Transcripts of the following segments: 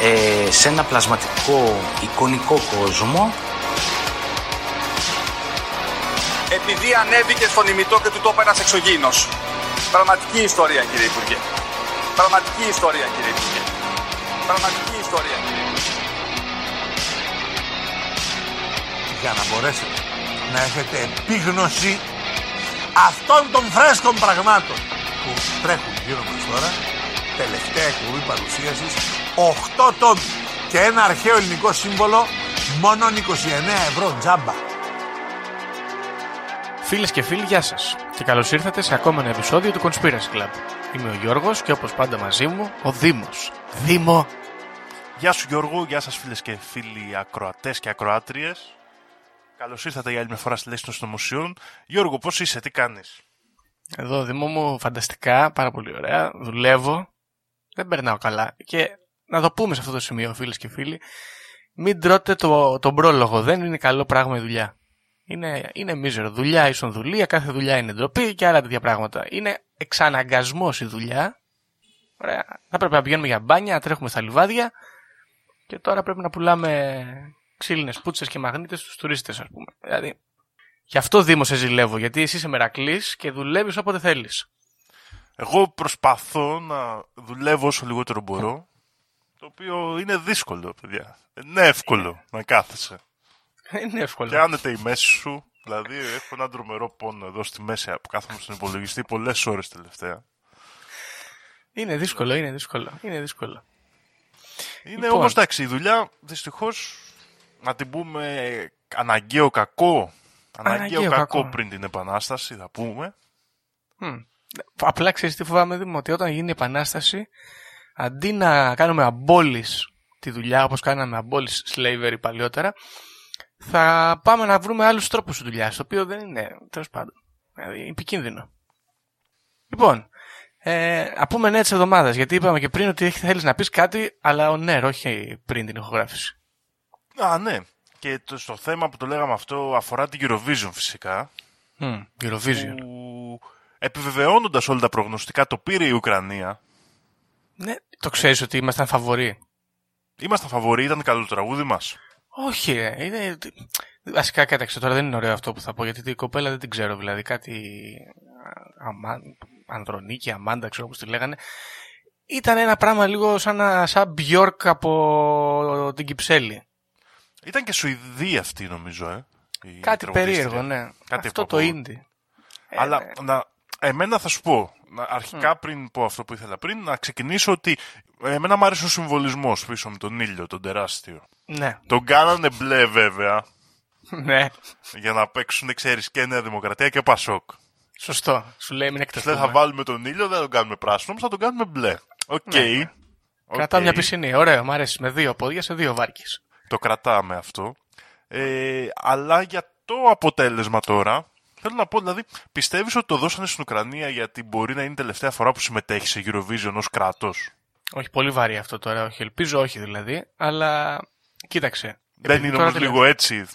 ε, σε ένα πλασματικό εικονικό κόσμο. Επειδή ανέβηκε στον ημιτό και του το ένας εξωγήινος. Πραγματική ιστορία κύριε Υπουργέ. Πραγματική ιστορία κύριε Υπουργέ. Πραγματική ιστορία κύριε Υπουργέ. για να μπορέσετε να έχετε επίγνωση αυτών των φρέσκων πραγμάτων που τρέχουν γύρω μας τώρα τελευταία εκπομπή παρουσίασης 8 τόμοι και ένα αρχαίο ελληνικό σύμβολο μόνο 29 ευρώ τζάμπα Φίλες και φίλοι, γεια σας. Και καλώς ήρθατε σε ακόμα ένα επεισόδιο του Conspiracy Club. Είμαι ο Γιώργος και όπως πάντα μαζί μου ο Δήμος. Δήμο! Γεια σου Γιώργο, γεια σας φίλες και φίλοι ακροατές και ακροάτριες. Καλώς ήρθατε για άλλη μια φορά στη λέξη των συνωμοσιών. Γιώργο, πώς είσαι, τι κάνεις; Εδώ Δήμο μου φανταστικά, πάρα πολύ ωραία. Δουλεύω. Δεν περνάω καλά. Και να το πούμε σε αυτό το σημείο, φίλες και φίλοι, μην τρώτε το, τον πρόλογο. Δεν είναι καλό πράγμα η δουλειά. Είναι, είναι μίζερο. Δουλειά ίσον δουλεία, κάθε δουλειά είναι ντροπή και άλλα τέτοια πράγματα. Είναι εξαναγκασμός η δουλειά. Ωραία. Θα πρέπει να πηγαίνουμε για μπάνια, να τρέχουμε στα λιβάδια και τώρα πρέπει να πουλάμε ξύλινες πούτσες και μαγνήτες στους τουρίστες, ας πούμε. Δηλαδή, γι' αυτό Δήμος σε ζηλεύω, γιατί εσύ είσαι μερακλής και δουλεύεις όποτε θέλεις. Εγώ προσπαθώ να δουλεύω όσο λιγότερο μπορώ, το οποίο είναι δύσκολο, παιδιά. Δεν είναι εύκολο να κάθεσαι. Είναι εύκολο. Και άνετε η μέση σου, δηλαδή έχω έναν τρομερό πόνο εδώ στη μέση που κάθομαι στον υπολογιστή πολλές ώρες τελευταία. Είναι δύσκολο, είναι δύσκολο. Είναι δύσκολο. Είναι Λοιπόν. όμως εντάξει, η δουλειά δυστυχώς να την πούμε αναγκαίο κακό. Αναγκαίο, Αναγκαίο κακό, κακό. πριν την Επανάσταση, θα πούμε. Μμ. Απλά ξέρεις τι φοβάμαι, Δήμο, ότι όταν γίνει η επανάσταση, αντί να κάνουμε abolish τη δουλειά όπως κάναμε abolish slavery παλιότερα, θα πάμε να βρούμε άλλους τρόπους δουλειάς, το οποίο δεν είναι τέλος πάντων. Δηλαδή, επικίνδυνο. Λοιπόν, ε, να πούμε νέα τη εβδομάδα, γιατί είπαμε και πριν ότι θέλεις να πεις κάτι, αλλά ο ναι, όχι πριν την ηχογράφηση. Α, ναι. Και το, στο θέμα που το λέγαμε αυτό αφορά την Eurovision φυσικά. Μμ, Eurovision. Που επιβεβαιώνοντας όλα τα προγνωστικά το πήρε η Ουκρανία. Ναι, το ξέρεις ότι ήμασταν φαβοροί; Ήμασταν φαβοροί, ήταν καλό το τραγούδι μας. Όχι, ρε. Είναι... Βασικά, κοίταξε τώρα δεν είναι ωραίο αυτό που θα πω, γιατί την κοπέλα δεν την ξέρω. Δηλαδή, κάτι. Αμα... Ανδρονίκη, Αμάντα, ξέρω πώ τη λέγανε. Ήταν ένα πράγμα λίγο σαν, να... σαν Bjork από την Κυψέλη. Ήταν και Σουηδή αυτή νομίζω, ε. η Κάτι τραγουδίστρια. περίεργο, ναι. Κάτι αυτό από- το indie. Αλλά Ε, να, εμένα θα σου πω, να- αρχικά πριν πω αυτό που ήθελα πριν, να ξεκινήσω ότι εμένα μου άρεσε ο συμβολισμός πίσω με τον ήλιο, τον τεράστιο. Ναι, Τον κάνανε μπλε βέβαια, ναι. για να παίξουν, ξέρεις, και Νέα Δημοκρατία και Πασόκ. Σωστό. Σου λέει μην Τους λέει εκτεθούμε. θα βάλουμε τον ήλιο, δεν θα τον κάνουμε πράσινο, όμως θα τον κάνουμε μπλε. Οκ. Ναι, ναι. Οκ. Κρατάω μια πισινή. Ωραίο, μου αρέσει. Με δύο πόδια σε δύο βάρκες. Το κρατάμε αυτό. Ε, αλλά για το αποτέλεσμα τώρα, θέλω να πω δηλαδή, πιστεύεις ότι το δώσανε στην Ουκρανία γιατί μπορεί να είναι η τελευταία φορά που συμμετέχει σε Eurovision ως κράτος; Όχι, πολύ βαρύ αυτό τώρα. Όχι, ελπίζω όχι δηλαδή. Αλλά κοίταξε. Δεν Επειδή είναι τώρα όμως τελε- λίγο έτσι.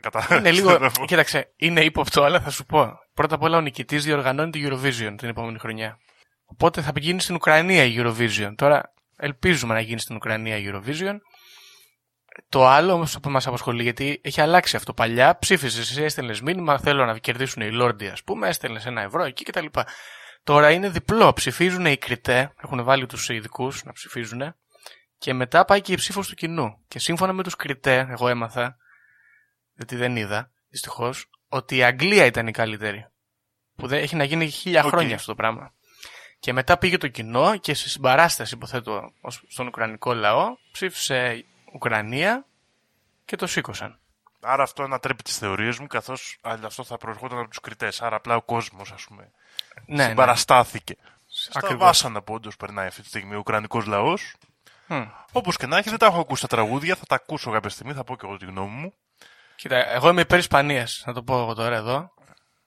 Κατά... Είναι λίγο. θέλω να πω. κοίταξε, είναι ύποπτο, αλλά θα σου πω. Πρώτα απ' όλα ο νικητής διοργανώνει τη Eurovision την επόμενη χρονιά. Οπότε θα γίνει στην Ουκρανία η Eurovision. Τώρα ελπίζουμε να γίνει στην Ουκρανία η Eurovision. Το άλλο όμως που μας απασχολεί, γιατί έχει αλλάξει αυτό. Παλιά ψήφιζε, εσύ έστελνες μήνυμα, θέλω να κερδίσουν οι Λόρντοι, ας πούμε, έστελνες ένα ευρώ εκεί κτλ. Τώρα είναι διπλό. Ψηφίζουν οι κριτέ, έχουν βάλει τους ειδικούς να ψηφίζουν, και μετά πάει και η ψήφος του κοινού. Και σύμφωνα με τους κριτές, εγώ έμαθα, γιατί δεν είδα, δυστυχώς, ότι η Αγγλία ήταν η καλύτερη. Που δεν, έχει να γίνει χίλια Οκ. χρόνια αυτό το πράγμα. Και μετά πήγε το κοινό και σε συμπαράσταση, υποθέτω, ως- στον Ουκρανικό λαό, ψήφισε Ουκρανία και το σήκωσαν. Άρα αυτό ανατρέπει τις θεωρίες μου, καθώς αλλά αυτό θα προερχόταν από τους κριτές. Άρα απλά ο κόσμος, ας πούμε, Ναι, ναι. συμπαραστάθηκε. Στα Ακριβώς. βάσανα που όντως περνάει αυτή τη στιγμή ο Ουκρανικός λαός. Μμ. Όπως και να έχει, δεν τα έχω ακούσει τα τραγούδια, θα τα ακούσω κάποια στιγμή, θα πω και εγώ τη γνώμη μου. Κοίτα, εγώ είμαι υπέρ Ισπανίας, να το πω εγώ τώρα εδώ.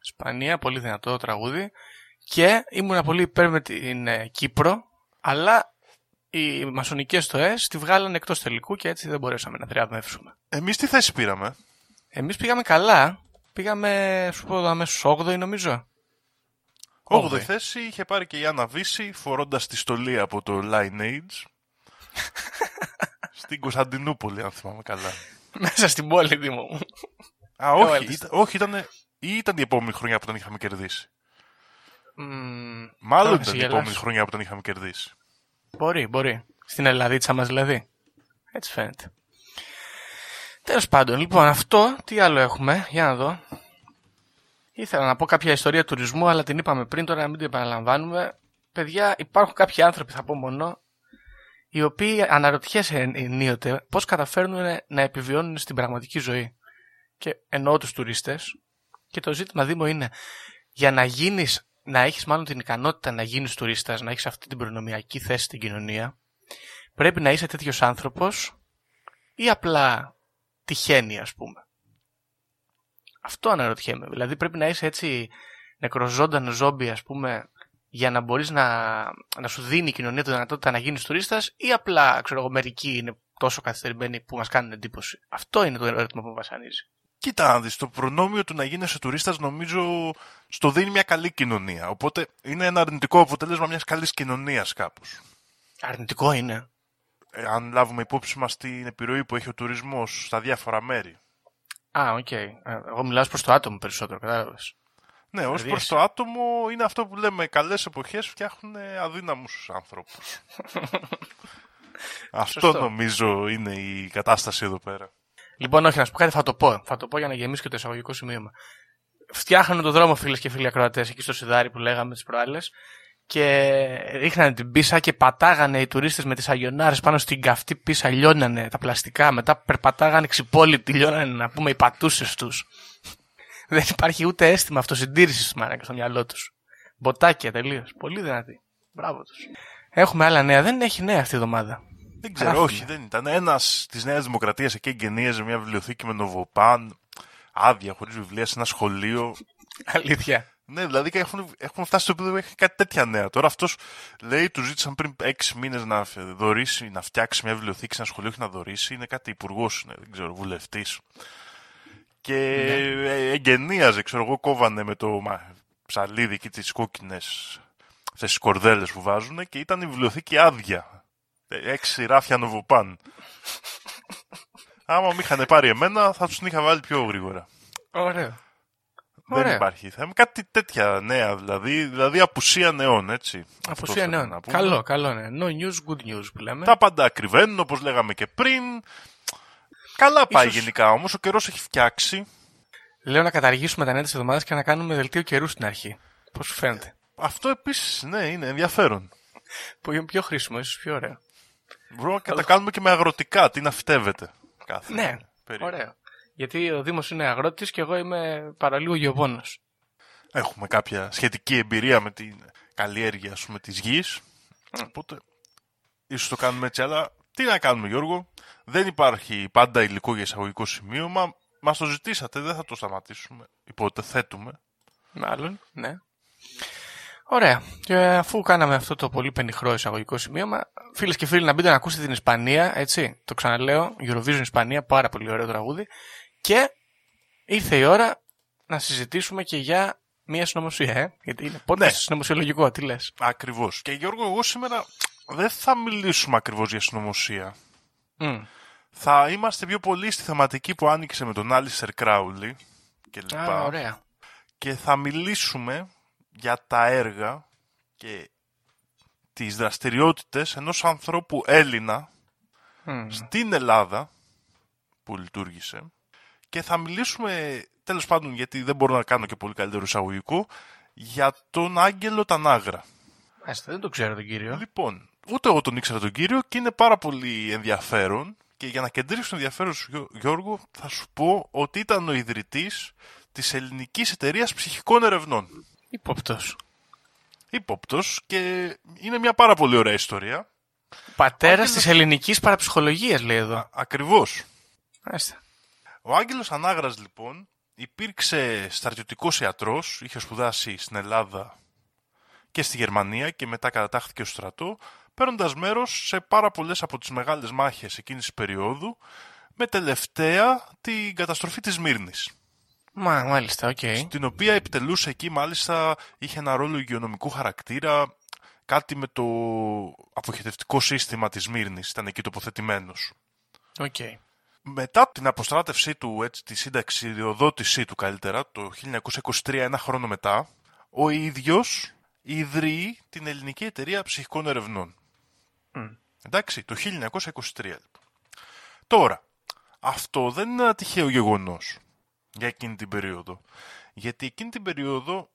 Ισπανία, πολύ δυνατό τραγούδι. Και ήμουν πολύ υπέρ με την ε, Κύπρο, αλλά οι μασονικές στοές τη βγάλανε εκτός τελικού και έτσι δεν μπορέσαμε να θριαμβεύσουμε. Εμείς τι θέση πήραμε; Εμείς πήγαμε καλά. Πήγαμε, σου πω, αμέσως 8η νομίζω. 8η Όγδοη. θέση είχε πάρει και η Άννα Βύση φορώντας τη στολή από το Lineage. Στην Κωνσταντινούπολη, αν θυμάμαι καλά. Μέσα στην πόλη, Δήμο μου. Α, όχι, έλτης. ήταν, όχι ήταν, ή ήταν η επόμενη χρονιά που τον είχαμε κερδίσει. Μμμ, Μάλλον τώρα θα ήταν σε η γελάσω. επόμενη χρονιά που τον είχαμε κερδίσει. Μπορεί, μπορεί. Στην Ελλαδίτσα μας δηλαδή. Έτσι φαίνεται. Τέλος πάντων, λοιπόν, αυτό τι άλλο έχουμε, για να δω. Ήθελα να πω κάποια ιστορία τουρισμού, αλλά την είπαμε πριν, τώρα να μην την επαναλαμβάνουμε. Παιδιά, υπάρχουν κάποιοι άνθρωποι, θα πω μόνο, οι οποίοι αναρωτιέσαι εν- ενίοτε πώς καταφέρνουν να επιβιώνουν στην πραγματική ζωή. Και εννοώ τους τουρίστες. Και το ζήτημα Δήμο είναι, για να γίνεις, να έχεις μάλλον την ικανότητα να γίνεις τουρίστας, να έχεις αυτή την προνομιακή θέση στην κοινωνία, πρέπει να είσαι τέτοιος άνθρωπος ή απλά τυχαίνει ας πούμε. Αυτό αναρωτιέμαι. Δηλαδή πρέπει να είσαι έτσι νεκροζώντανο ζόμπι ας πούμε για να μπορείς να, να σου δίνει η κοινωνία τη δυνατότητα να γίνεις τουρίστας ή απλά ξέρω εγώ μερικοί είναι τόσο καθυστερημένοι που μας κάνουν εντύπωση. Αυτό είναι το ερώτημα που με βασανίζει. Κοίτα να δεις, το προνόμιο του να γίνεσαι τουρίστας νομίζω στο δίνει μια καλή κοινωνία. Οπότε είναι ένα αρνητικό αποτέλεσμα μιας καλής κοινωνίας κάπως. Αρνητικό είναι. Ε, αν λάβουμε υπόψη μας την επιρροή που έχει ο τουρισμός στα διάφορα μέρη. Α, οκ. Ε, Εγώ μιλάω προς το άτομο περισσότερο, κατάλαβες. Ναι, ως Δηλαδή, προς εσύ- το άτομο είναι αυτό που λέμε καλές εποχές φτιάχνουν αδύναμους άνθρωπους. αυτό Σωστό. νομίζω είναι η κατάσταση εδώ πέρα. Λοιπόν, όχι, να σου πω κάτι, θα το πω. Θα το πω για να γεμίσει και το εισαγωγικό σημείωμα. Φτιάχνουν το δρόμο, φίλες και φίλοι ακροατές, εκεί στο Σιδάρι που λέγαμε τις προάλλες. Και ρίχνανε την πίσα και πατάγανε οι τουρίστες με τις αγιονάρες πάνω στην καυτή πίσα, λιώνανε τα πλαστικά. Μετά περπατάγανε ξυπόλοιτοι, λιώνανε να πούμε οι πατούσες τους. Δεν υπάρχει ούτε αίσθημα αυτοσυντήρησης μάρακα στο μυαλό τους. Μποτάκια τελείως. Πολύ δυνατή. Μπράβο τους. Έχουμε άλλα νέα. Δεν έχει νέα αυτή η εβδομάδα. Δεν ξέρω, Γράφουμε. όχι, δεν ήταν. Ένας της Νέας Δημοκρατίας εκεί εγγενίαζε μια βιβλιοθήκη με νοβοπάν, άδεια, χωρίς βιβλία, σε ένα σχολείο. Αλήθεια. Ναι, δηλαδή και έχουν, έχουν φτάσει στο επίπεδο που έχει κάτι τέτοια νέα. Τώρα αυτός λέει, του ζήτησαν πριν έξι μήνες να δωρήσει, να φτιάξει μια βιβλιοθήκη σε ένα σχολείο και να δωρήσει. Είναι κάτι υπουργός, δεν ξέρω, βουλευτής. Και ε, εγγενίαζε, ξέρω εγώ, κόβανε με το μα, ψαλίδι εκεί τις κόκκινες αυτές τις κορδέλες που βάζουν και ήταν η βιβλιοθήκη άδεια. Ε, Έξι ράφια νοβοπάν. Άμα με είχαν πάρει εμένα, θα τους την είχα βάλει πιο γρήγορα. Ωραίο. Δεν Ωραία. υπάρχει θέμα. Κάτι τέτοια νέα δηλαδή. Δηλαδή απουσία νεών, έτσι. Αυτό Αποσία θέλω νέων. να πούμε. Καλό, καλό, ναι. No news, good news που λέμε. Τα πάντα ακριβένουν όπως λέγαμε και πριν. Καλά πάει Ίσως- γενικά όμως. Ο καιρός έχει φτιάξει. Λέω να καταργήσουμε τα νέα της εβδομάδας και να κάνουμε δελτίο καιρού στην αρχή. Πώς σου φαίνεται; Αυτό επίσης, ναι, είναι ενδιαφέρον. Που είναι πιο χρήσιμο, ίσως πιο ωραίο. Μπορούμε και τα κάνουμε και με αγροτικά. Τι να φτεύεται. Κάθε Ναι, περίοδο. ωραίο. Γιατί ο Δήμος είναι αγρότης και εγώ είμαι παραλίγο γεωπόνο. Έχουμε κάποια σχετική εμπειρία με την καλλιέργεια ας πούμε, της γης. Οπότε ίσως το κάνουμε έτσι, αλλά τι να κάνουμε Γιώργο; Δεν υπάρχει πάντα υλικό για εισαγωγικό σημείωμα. Μας το ζητήσατε, δεν θα το σταματήσουμε. Υποτεθέτουμε. Μάλλον, ναι. Ωραία. Και αφού κάναμε αυτό το πολύ πενιχρό εισαγωγικό σημείωμα, φίλες και φίλοι, να μπείτε να ακούσετε την Ισπανία, έτσι. Το ξαναλέω, Eurovision Ισπανία, πάρα πολύ ωραίο τραγούδι. Και ήρθε η ώρα να συζητήσουμε και για μία συνωμοσία, ε. Γιατί είναι πότε Ναι. συνωμοσιολογικό, τι λες. Ακριβώς. Και Γιώργο, εγώ σήμερα δεν θα μιλήσουμε ακριβώς για συνωμοσία. Μμ. Θα είμαστε πιο πολύ στη θεματική που άνοιξε με τον Άλισερ Κράουλι και Α, λοιπά. ωραία. και θα μιλήσουμε για τα έργα και τις δραστηριότητες ενός ανθρώπου Έλληνα Μμ. στην Ελλάδα που λειτουργήσε και θα μιλήσουμε τέλος πάντων γιατί δεν μπορώ να κάνω και πολύ καλύτερο εισαγωγικό για τον Άγγελο Τανάγρα. Μάλιστα, δεν το ξέρω τον κύριο. Λοιπόν, ούτε εγώ τον ήξερα τον κύριο και είναι πάρα πολύ ενδιαφέρον και για να κεντρήσω το ενδιαφέρον σου Γιώ- Γιώργο θα σου πω ότι ήταν ο ιδρυτής της ελληνικής εταιρείας ψυχικών ερευνών. Υπόπτος. ύποπτος και είναι μια πάρα πολύ ωραία ιστορία. Πατέρας της ελληνικής παραψυχολογίας, λέει εδώ. Ακριβώς. Μάλιστα. Ο Άγγελος Ανάγρας λοιπόν υπήρξε στρατιωτικός ιατρός, είχε σπουδάσει στην Ελλάδα και στη Γερμανία και μετά κατατάχθηκε στο στρατό, παίρνοντας μέρος σε πάρα πολλές από τις μεγάλες μάχες εκείνης της περίοδου, με τελευταία την καταστροφή της Σμύρνης, Μα, μάλιστα, οκ. την οποία επιτελούσε εκεί μάλιστα είχε ένα ρόλο υγειονομικού χαρακτήρα, κάτι με το αποχετευτικό σύστημα της Σμύρνης, ήταν εκεί τοποθετημένος. Οκ. Μετά την αποστράτευσή του, έτσι, τη συνταξιοδότησή του καλύτερα, το 1923, ένα χρόνο μετά, ο ίδιος ιδρύει την Ελληνική Εταιρεία Ψυχικών Ερευνών. Εντάξει, το 1923. λοιπόν. Τώρα, αυτό δεν είναι ένα τυχαίο γεγονός για εκείνη την περίοδο. Γιατί εκείνη την περίοδο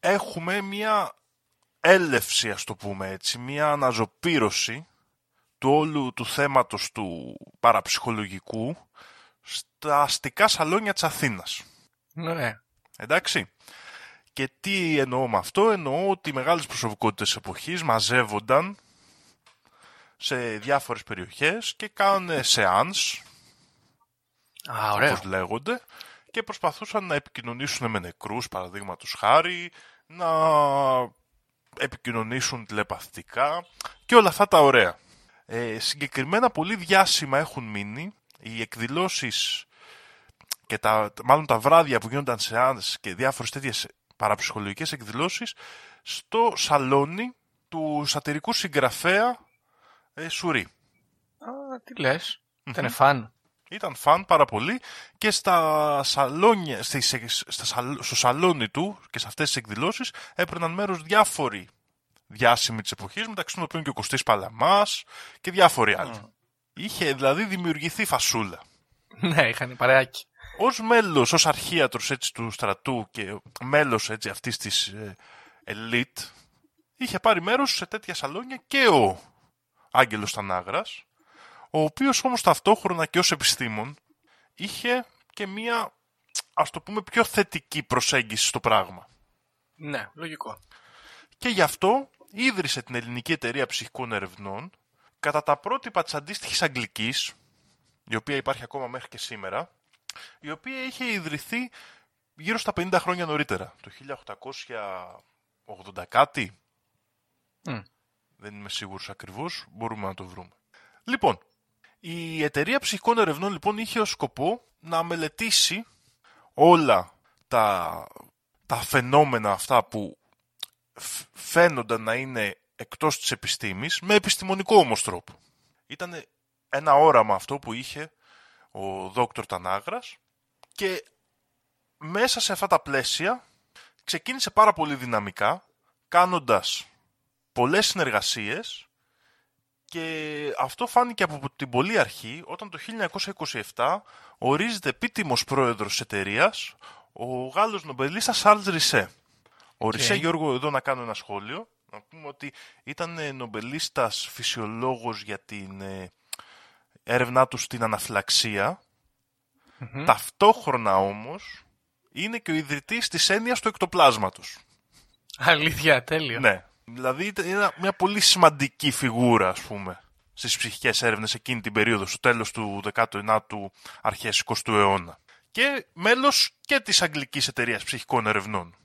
έχουμε μια έλευση, ας το πούμε έτσι, μια αναζωπήρωση του όλου του θέματος του παραψυχολογικού στα αστικά σαλόνια της Αθήνας. Ωραία. Εντάξει. Και τι εννοώ με αυτό, εννοώ ότι οι μεγάλες προσωπικότητες εποχής μαζεύονταν σε διάφορες περιοχές και κάνουν σεάνς, Α, ωραίο. όπως λέγονται, και προσπαθούσαν να επικοινωνήσουν με νεκρούς, παραδείγματος χάρη, να επικοινωνήσουν τηλεπαθητικά και όλα αυτά τα ωραία. Ε, συγκεκριμένα πολύ διάσημα έχουν μείνει οι εκδηλώσεις και τα, μάλλον τα βράδια που γίνονταν σεάνς και διάφορες τέτοιες παραψυχολογικές εκδηλώσεις στο σαλόνι του σατυρικού συγγραφέα ε, Σουρή. Α, τι λες. Ήταν φαν. Ήταν φαν πάρα πολύ και στα σαλόνια, στις, στα, σαλ- στο σαλόνι του και σε αυτές τις εκδηλώσεις έπαιρναν μέρος διάφοροι διάσημοι της εποχής, μεταξύ των οποίων και ο Κωστής Παλαμάς και διάφοροι άλλοι. Είχε δηλαδή δημιουργηθεί φασούλα. ναι, είχαν παρεάκι. Ως μέλος, ως αρχίατρος έτσι, του στρατού και μέλος έτσι, αυτής της ε, ελίτ, είχε πάρει μέρος σε τέτοια σαλόνια και ο Άγγελος Τανάγρας, ο οποίος όμως ταυτόχρονα και ως επιστήμον είχε και μία, ας το πούμε, πιο θετική προσέγγιση στο πράγμα. Ναι, λογικό. Και γι' αυτό ίδρυσε την Ελληνική Εταιρεία Ψυχικών Ερευνών κατά τα πρότυπα της αντίστοιχης Αγγλικής, η οποία υπάρχει ακόμα μέχρι και σήμερα, η οποία είχε ιδρυθεί γύρω στα 50 χρόνια νωρίτερα, το 1880 κάτι. Μμ. Δεν είμαι σίγουρος ακριβώς, μπορούμε να το βρούμε. Λοιπόν, η Εταιρεία Ψυχικών Ερευνών λοιπόν είχε ως σκοπό να μελετήσει όλα τα, τα φαινόμενα αυτά που φ- φαίνονταν να είναι εκτός της επιστήμης με επιστημονικό όμως τρόπο. Ήταν ένα όραμα αυτό που είχε ο δόκτωρ Τανάγρας και μέσα σε αυτά τα πλαίσια ξεκίνησε πάρα πολύ δυναμικά κάνοντας πολλές συνεργασίες και αυτό φάνηκε από την πολύ αρχή όταν το 1927 ορίζεται επίτιμος πρόεδρος της εταιρείας ο Γάλλος νομπελίστας Σάρλς Ρισέ. Ο Ρισέ Γιώργο εδώ να κάνω ένα σχόλιο. Να πούμε ότι ήταν ε, νομπελίστας φυσιολόγος για την ε, έρευνά του στην αναφυλαξία. Ταυτόχρονα όμως είναι και ο ιδρυτής της έννοιας του εκτοπλάσματος. Αλήθεια, τέλειο. Ναι. Δηλαδή ήταν ένα- μια πολύ σημαντική φιγούρα, ας πούμε, στις ψυχικές έρευνες εκείνη την περίοδο, στο τέλος του 19ου, αρχές 20ου αιώνα. Και μέλος και της Αγγλικής Εταιρείας Ψυχικών Ερευνών.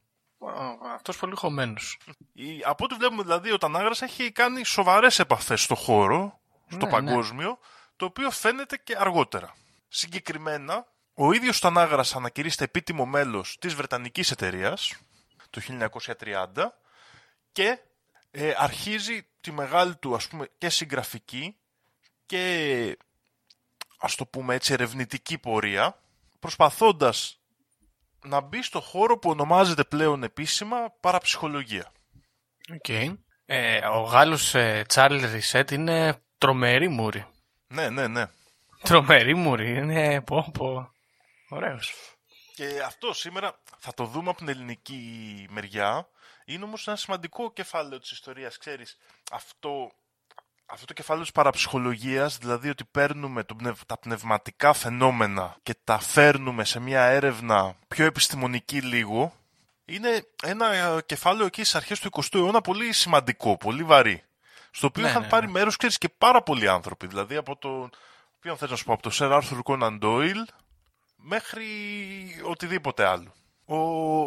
Αυτός πολύ χωμένος. Η- Από ό,τι βλέπουμε δηλαδή ο Τανάγρας έχει κάνει σοβαρές επαφές στο χώρο, στο Ναι, παγκόσμιο, το οποίο φαίνεται και αργότερα. Συγκεκριμένα, ο ίδιος Τανάγρας ανακηρύσσεται επίτιμο μέλος της Βρετανικής εταιρείας το 1930 και ε, αρχίζει τη μεγάλη του ας πούμε και συγγραφική και ας το πούμε έτσι ερευνητική πορεία προσπαθώντας να μπει στο χώρο που ονομάζεται πλέον επίσημα παραψυχολογία. Οκ. Ε, ο Γάλλος ε, Τσάρλ Ρισέτ είναι τρομερή μούρη. Ναι, ναι, ναι. Τρομερή μούρη. Είναι πω πω. Ωραίος. Και αυτό σήμερα θα το δούμε από την ελληνική μεριά. Είναι όμως ένα σημαντικό κεφάλαιο της ιστορίας, ξέρεις. Αυτό, αυτό το κεφάλαιο της παραψυχολογίας, δηλαδή ότι παίρνουμε το πνευ- τα πνευματικά φαινόμενα και τα φέρνουμε σε μια έρευνα πιο επιστημονική λίγο, είναι ένα ε, κεφάλαιο εκεί στις αρχές του 20ου αιώνα πολύ σημαντικό, πολύ βαρύ. στο οποίο Ναι, είχαν ναι, πάρει ναι. μέρος, ξέρεις, και πάρα πολλοί άνθρωποι. Δηλαδή από το, ποιον θες να σου πω, από το Sir Arthur Conan Doyle μέχρι οτιδήποτε άλλο. Ο,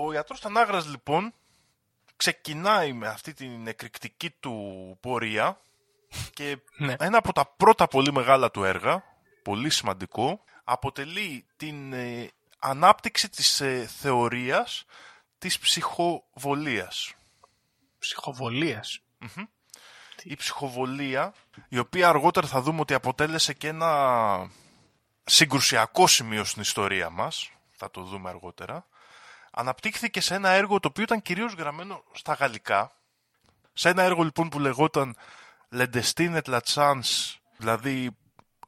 ο ιατρός Τανάγρας λοιπόν ξεκινάει με αυτή την εκρηκτική του πορεία και Ναι. ένα από τα πρώτα πολύ μεγάλα του έργα, πολύ σημαντικό, αποτελεί την ε, ανάπτυξη της ε, θεωρίας της ψυχοβολίας. Ψυχοβολίας. Η ψυχοβολία, η οποία αργότερα θα δούμε ότι αποτέλεσε και ένα συγκρουσιακό σημείο στην ιστορία μας, θα το δούμε αργότερα, αναπτύχθηκε σε ένα έργο το οποίο ήταν κυρίως γραμμένο στα γαλλικά. Σε ένα έργο λοιπόν που λεγόταν Le Destin et la Chance, δηλαδή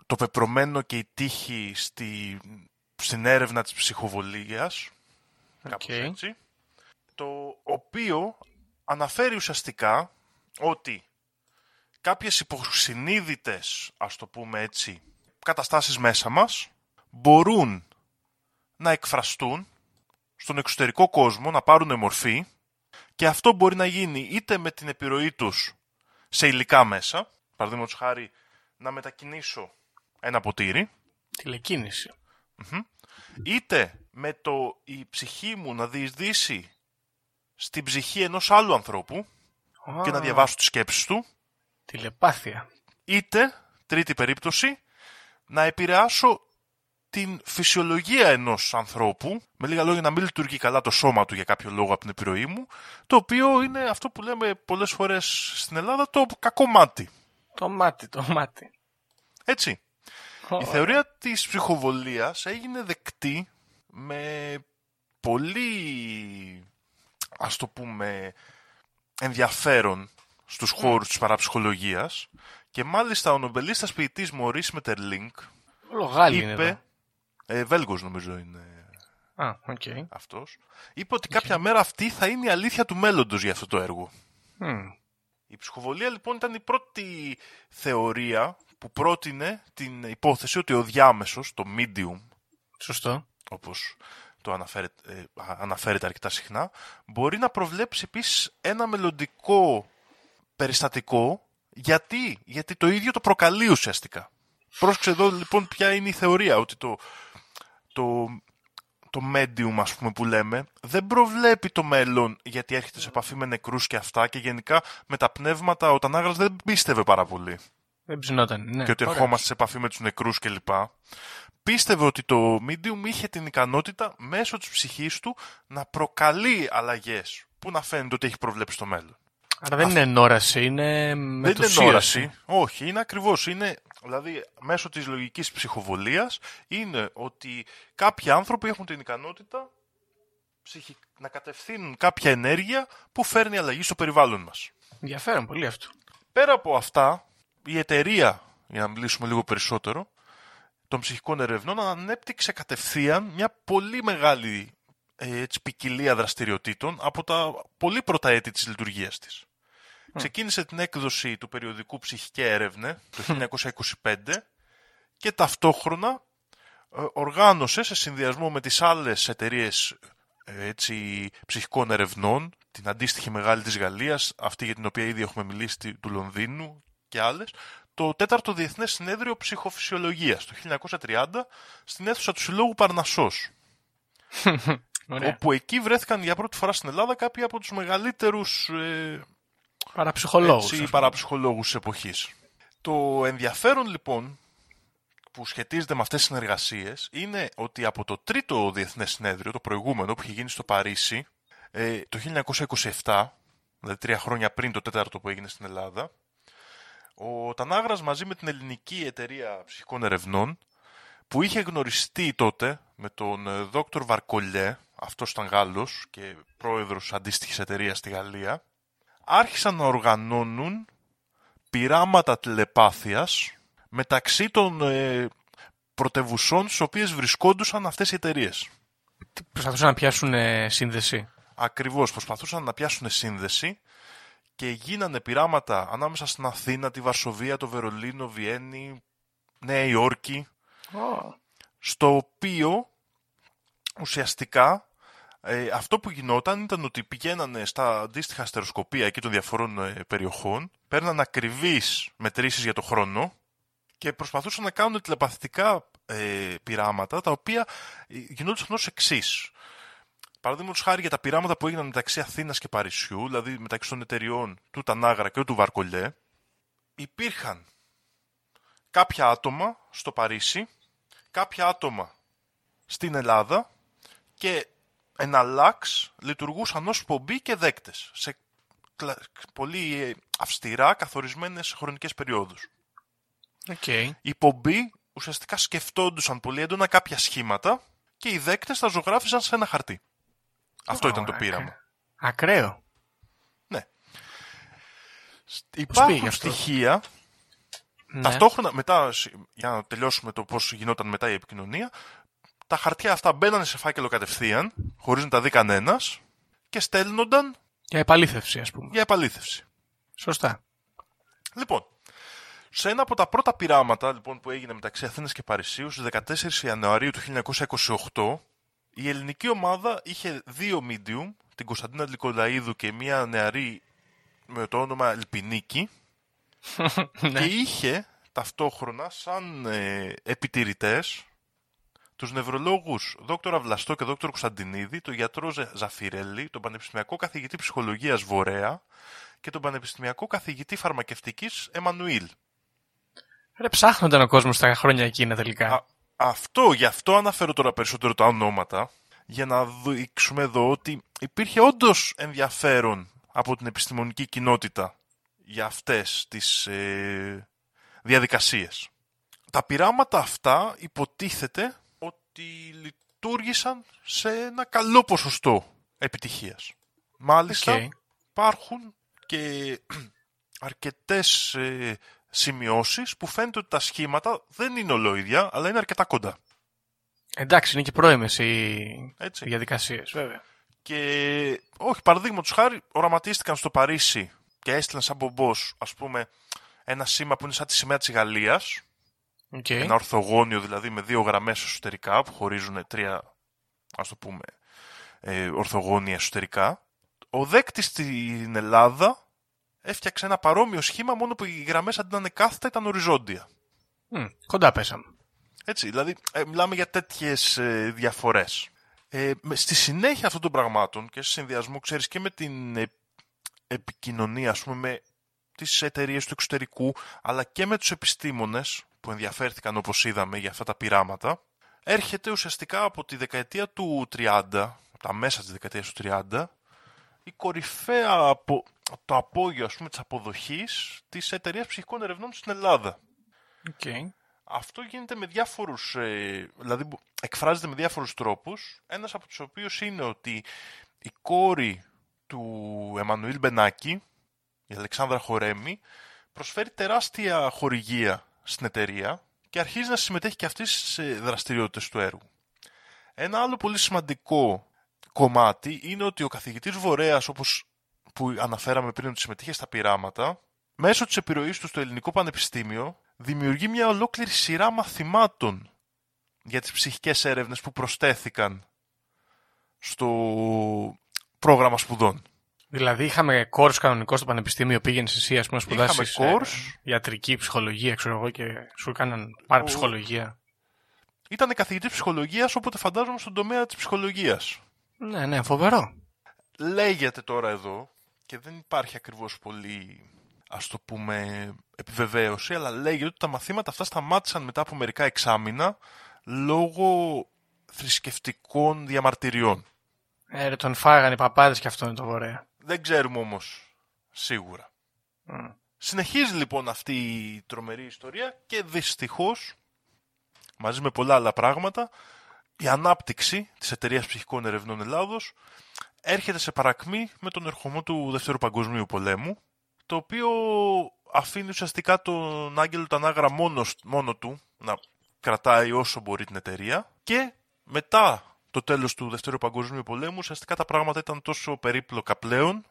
το πεπρωμένο και η τύχη στη, στην έρευνα της ψυχοβολίας, κάπως Οκ. έτσι, το οποίο αναφέρει ουσιαστικά ότι κάποιες υποσυνείδητες, ας το πούμε έτσι, καταστάσεις μέσα μας μπορούν να εκφραστούν στον εξωτερικό κόσμο, να πάρουν μορφή και αυτό μπορεί να γίνει είτε με την επιρροή τους σε υλικά μέσα, παραδείγματος χάρη να μετακινήσω ένα ποτήρι, Τηλεκίνηση. είτε με το η ψυχή μου να διεισδύσει στην ψυχή ενός άλλου ανθρώπου και να Α, διαβάσω τις σκέψεις του, Τηλεπάθεια. είτε, τρίτη περίπτωση, να επηρεάσω την φυσιολογία ενός ανθρώπου, με λίγα λόγια να μην λειτουργεί καλά το σώμα του για κάποιο λόγο από την επιρροή μου, το οποίο είναι αυτό που λέμε πολλές φορές στην Ελλάδα το κακό μάτι. Το μάτι, το μάτι. Έτσι. Η Ωραία. θεωρία της ψυχοβολίας έγινε δεκτή με πολύ, ας το πούμε, ενδιαφέρον στους χώρους της παραψυχολογίας και μάλιστα ο νομπελίστας ποιητής Μωρίς Μετερλίνκ Όλο Γάλλοι είναι είπε, εδώ. ε, Βέλγος νομίζω είναι Α, οκ. αυτός, είπε ότι κάποια μέρα αυτή θα είναι η αλήθεια του μέλλοντος για αυτό το έργο. Μμ. Η ψυχοβολία λοιπόν ήταν η πρώτη θεωρία που πρότεινε την υπόθεση ότι ο διάμεσος, το medium, Σωστό. όπως το αναφέρεται, ε, α- αναφέρεται αρκετά συχνά, μπορεί να προβλέψει επίσης ένα μελλοντικό περιστατικό. Γιατί, γιατί το ίδιο το προκαλεί ουσιαστικά. Πρόσεξε εδώ λοιπόν ποια είναι η θεωρία, ότι το, το, το medium ας πούμε που λέμε δεν προβλέπει το μέλλον γιατί έρχεται σε επαφή με νεκρούς και αυτά και γενικά με τα πνεύματα ο Τανάγρας δεν πίστευε πάρα πολύ Δεν ψινόταν. Ναι. και ότι Ωραία. ερχόμαστε σε επαφή με τους νεκρούς κλπ. Πίστευε ότι το medium είχε την ικανότητα μέσω της ψυχής του να προκαλεί αλλαγές που να φαίνεται ότι έχει προβλέψει το μέλλον. Άρα δεν είναι ενόραση, είναι Δεν είναι μετουσίαση. όραση. Όχι, είναι ακριβώς. Είναι, δηλαδή, μέσω της λογικής ψυχοβολίας είναι ότι κάποιοι άνθρωποι έχουν την ικανότητα ψυχι- να κατευθύνουν κάποια ενέργεια που φέρνει αλλαγή στο περιβάλλον μας. Ενδιαφέρον πολύ αυτό. Πέρα από αυτά, η εταιρεία, για να μιλήσουμε λίγο περισσότερο, των ψυχικών ερευνών ανέπτυξε κατευθείαν μια πολύ μεγάλη ε, έτσι, ποικιλία δραστηριοτήτων από τα πολύ πρώτα έτη της λειτουργίας της. Ξεκίνησε την έκδοση του περιοδικού Ψυχική Έρευνε το 1925 και ταυτόχρονα ε, οργάνωσε σε συνδυασμό με τις άλλες εταιρείες ε, έτσι, ψυχικών ερευνών, την αντίστοιχη μεγάλη της Γαλλίας, αυτή για την οποία ήδη έχουμε μιλήσει τη- του Λονδίνου και άλλες, το τέταρτο Διεθνές Συνέδριο Ψυχοφυσιολογίας το 1930 στην αίθουσα του Συλλόγου Παρνασσός, Ωραία. όπου εκεί βρέθηκαν για πρώτη φορά στην Ελλάδα κάποιοι από τους μεγαλύτερους ε, Παραψυχολόγους. έτσι, ας πούμε. παραψυχολόγους της εποχής. Το ενδιαφέρον λοιπόν που σχετίζεται με αυτές τις συνεργασίες είναι ότι από το τρίτο διεθνές συνέδριο, το προηγούμενο που είχε γίνει στο Παρίσι, ε, το 1927, δηλαδή τρία χρόνια πριν το τέταρτο που έγινε στην Ελλάδα, ο Τανάγρας μαζί με την ελληνική εταιρεία ψυχικών ερευνών, που είχε γνωριστεί τότε με τον ε, δόκτωρ Βαρκολιέ, αυτός ήταν Γάλλος και πρόεδρος αντίστοιχης εταιρείας στη Γαλλία, άρχισαν να οργανώνουν πειράματα τηλεπάθειας μεταξύ των ε, πρωτευουσών στις οποίες βρισκόντουσαν αυτές οι εταιρείες. Τι, Προσπαθούσαν να πιάσουν ε, σύνδεση. Ακριβώς, προσπαθούσαν να πιάσουν σύνδεση και γίνανε πειράματα ανάμεσα στην Αθήνα, τη Βαρσοβία, το Βερολίνο, Βιέννη, Νέα Υόρκη, στο οποίο ουσιαστικά Ε, αυτό που γινόταν ήταν ότι πηγαίνανε στα αντίστοιχα αστεροσκοπία εκεί των διαφορών ε, περιοχών, παίρναν ακριβείς μετρήσεις για το χρόνο και προσπαθούσαν να κάνουν τηλεπαθητικά ε, πειράματα τα οποία ε, γινόντουσαν ως εξής. Παραδείγματος χάρη για τα πειράματα που έγιναν μεταξύ Αθήνας και Παρισιού, δηλαδή μεταξύ των εταιριών του Τανάγρα και του Βαρκολιέ, υπήρχαν κάποια άτομα στο Παρίσι, κάποια άτομα στην Ελλάδα και εναλλάξ λειτουργούσαν ως πομπή και δέκτες σε κλα- πολύ ε, αυστηρά καθορισμένες χρονικές περιόδους. Okay. Οι πομπή ουσιαστικά σκεφτόντουσαν πολύ έντονα κάποια σχήματα και οι δέκτες τα ζωγράφιζαν σε ένα χαρτί. Αυτό ήταν το πείραμα. Ακραίο. Ναι. Σ- πήγε Υπάρχουν αυτό; στοιχεία Ναι. Ταυτόχρονα, μετά, σ- για να τελειώσουμε το πώς γινόταν μετά η επικοινωνία, τα χαρτιά αυτά μπαίνανε σε φάκελο κατευθείαν, χωρίς να τα δει κανένας, και στέλνονταν Για επαλήθευση, ας πούμε. για επαλήθευση. Σωστά. Λοιπόν, σε ένα από τα πρώτα πειράματα λοιπόν, που έγινε μεταξύ Αθήνας και Παρισίους στις 14 Ιανουαρίου του 1928, η ελληνική ομάδα είχε δύο medium, την Κωνσταντίνα Λικολαίδου και μία νεαρή με το όνομα Ελπινίκη, και είχε ταυτόχρονα σαν ε, επιτηρητές τους νευρολόγους δόκτωρα Βλαστό και δόκτωρο Κωνσταντινίδη, τον γιατρό Ζε- Ζαφυρέλη, τον πανεπιστημιακό καθηγητή ψυχολογίας Βορέα και τον πανεπιστημιακό καθηγητή φαρμακευτικής Εμμανουήλ. Ρε, ψάχνονταν ο κόσμος τα χρόνια εκείνα τελικά. Α, αυτό, γι' αυτό αναφέρω τώρα περισσότερο τα ονόματα, για να δείξουμε εδώ ότι υπήρχε όντως ενδιαφέρον από την επιστημονική κοινότητα για αυτές τις ε, διαδικασίες. Τα πειράματα αυτά υποτίθεται ότι λειτουργήσαν σε ένα καλό ποσοστό επιτυχίας. Μάλιστα, Οκ. υπάρχουν και αρκετές ε, σημειώσεις που φαίνεται ότι τα σχήματα δεν είναι ολόιδια, αλλά είναι αρκετά κοντά. Εντάξει, είναι και πρώιμες οι, Έτσι. οι διαδικασίες, βέβαια. Και όχι, παραδείγματος χάρη, οραματίστηκαν στο Παρίσι και έστειλαν σαν πομπός, ας πούμε, ένα σήμα που είναι σαν τη σημαία της Γαλλίας, Οκ. ένα ορθογώνιο δηλαδή με δύο γραμμές εσωτερικά που χωρίζουν τρία, ας το πούμε, ε, ορθογώνια εσωτερικά. Ο δέκτης στην Ελλάδα έφτιαξε ένα παρόμοιο σχήμα, μόνο που οι γραμμές αντί να είναι κάθετα ήταν οριζόντια. Μμ, κοντά πέσαμε. Έτσι, δηλαδή ε, μιλάμε για τέτοιες ε, διαφορές. Ε, με- στη συνέχεια αυτών των πραγμάτων και σε συνδυασμό, ξέρεις, και με την ε, επικοινωνία, ας πούμε, με τις εταιρείες του εξωτερικού, αλλά και με τους επιστήμονες που ενδιαφέρθηκαν, όπως είδαμε, για αυτά τα πειράματα, έρχεται ουσιαστικά από τη δεκαετία του 30, τα μέσα της δεκαετίας του 30, η κορυφαία από, το απόγειο, ας πούμε, της αποδοχής της εταιρείας ψυχικών ερευνών στην Ελλάδα. Οκ. Αυτό γίνεται με διάφορους, ε, δηλαδή μπο- εκφράζεται με διάφορους τρόπους. Ένας από τους οποίους είναι ότι η κόρη του Εμμανουήλ Μπενάκη, η Αλεξάνδρα Χορέμη, προσφέρει τεράστια χορηγία στην εταιρεία και αρχίζει να συμμετέχει και αυτή στις δραστηριότητες του έργου. Ένα άλλο πολύ σημαντικό κομμάτι είναι ότι ο καθηγητής Βορέας, όπως που αναφέραμε πριν ότι συμμετείχε στα πειράματα, μέσω της επιρροής του στο Ελληνικό Πανεπιστήμιο, δημιουργεί μια ολόκληρη σειρά μαθημάτων για τις ψυχικές έρευνες που προσθέθηκαν στο πρόγραμμα σπουδών. Δηλαδή είχαμε course κανονικό στο πανεπιστήμιο, πήγαινες εσύ, ας πούμε, σπουδάσεις. Είχαμε course. ιατρική, ψυχολογία, ξέρω εγώ, και σου έκαναν πάρει Ο- ψυχολογία. Ήταν καθηγητής ψυχολογίας, οπότε φαντάζομαι στον τομέα της ψυχολογίας. Ναι, ναι, φοβερό. Λέγεται τώρα εδώ, και δεν υπάρχει ακριβώς πολύ, ας το πούμε, επιβεβαίωση, αλλά λέγεται ότι τα μαθήματα αυτά σταμάτησαν μετά από μερικά εξάμηνα λόγω θρησκευτικών διαμαρτυριών. Ε, ρε, τον φάγανε οι παπάδες και αυτό είναι το βορέα. Δεν ξέρουμε όμως σίγουρα. Μμ. Συνεχίζει λοιπόν αυτή η τρομερή ιστορία και δυστυχώς, μαζί με πολλά άλλα πράγματα, η ανάπτυξη της εταιρείας ψυχικών ερευνών Ελλάδος έρχεται σε παρακμή με τον ερχομό του Δευτέρου Παγκοσμίου Πολέμου, το οποίο αφήνει ουσιαστικά τον Άγγελο Τανάγρα μόνος, μόνο του να κρατάει όσο μπορεί την εταιρεία και μετά το τέλος του Δευτέρου Παγκοσμίου Πολέμου ουσιαστικά τα πράγματα ήταν τόσο περίπλοκα πλέον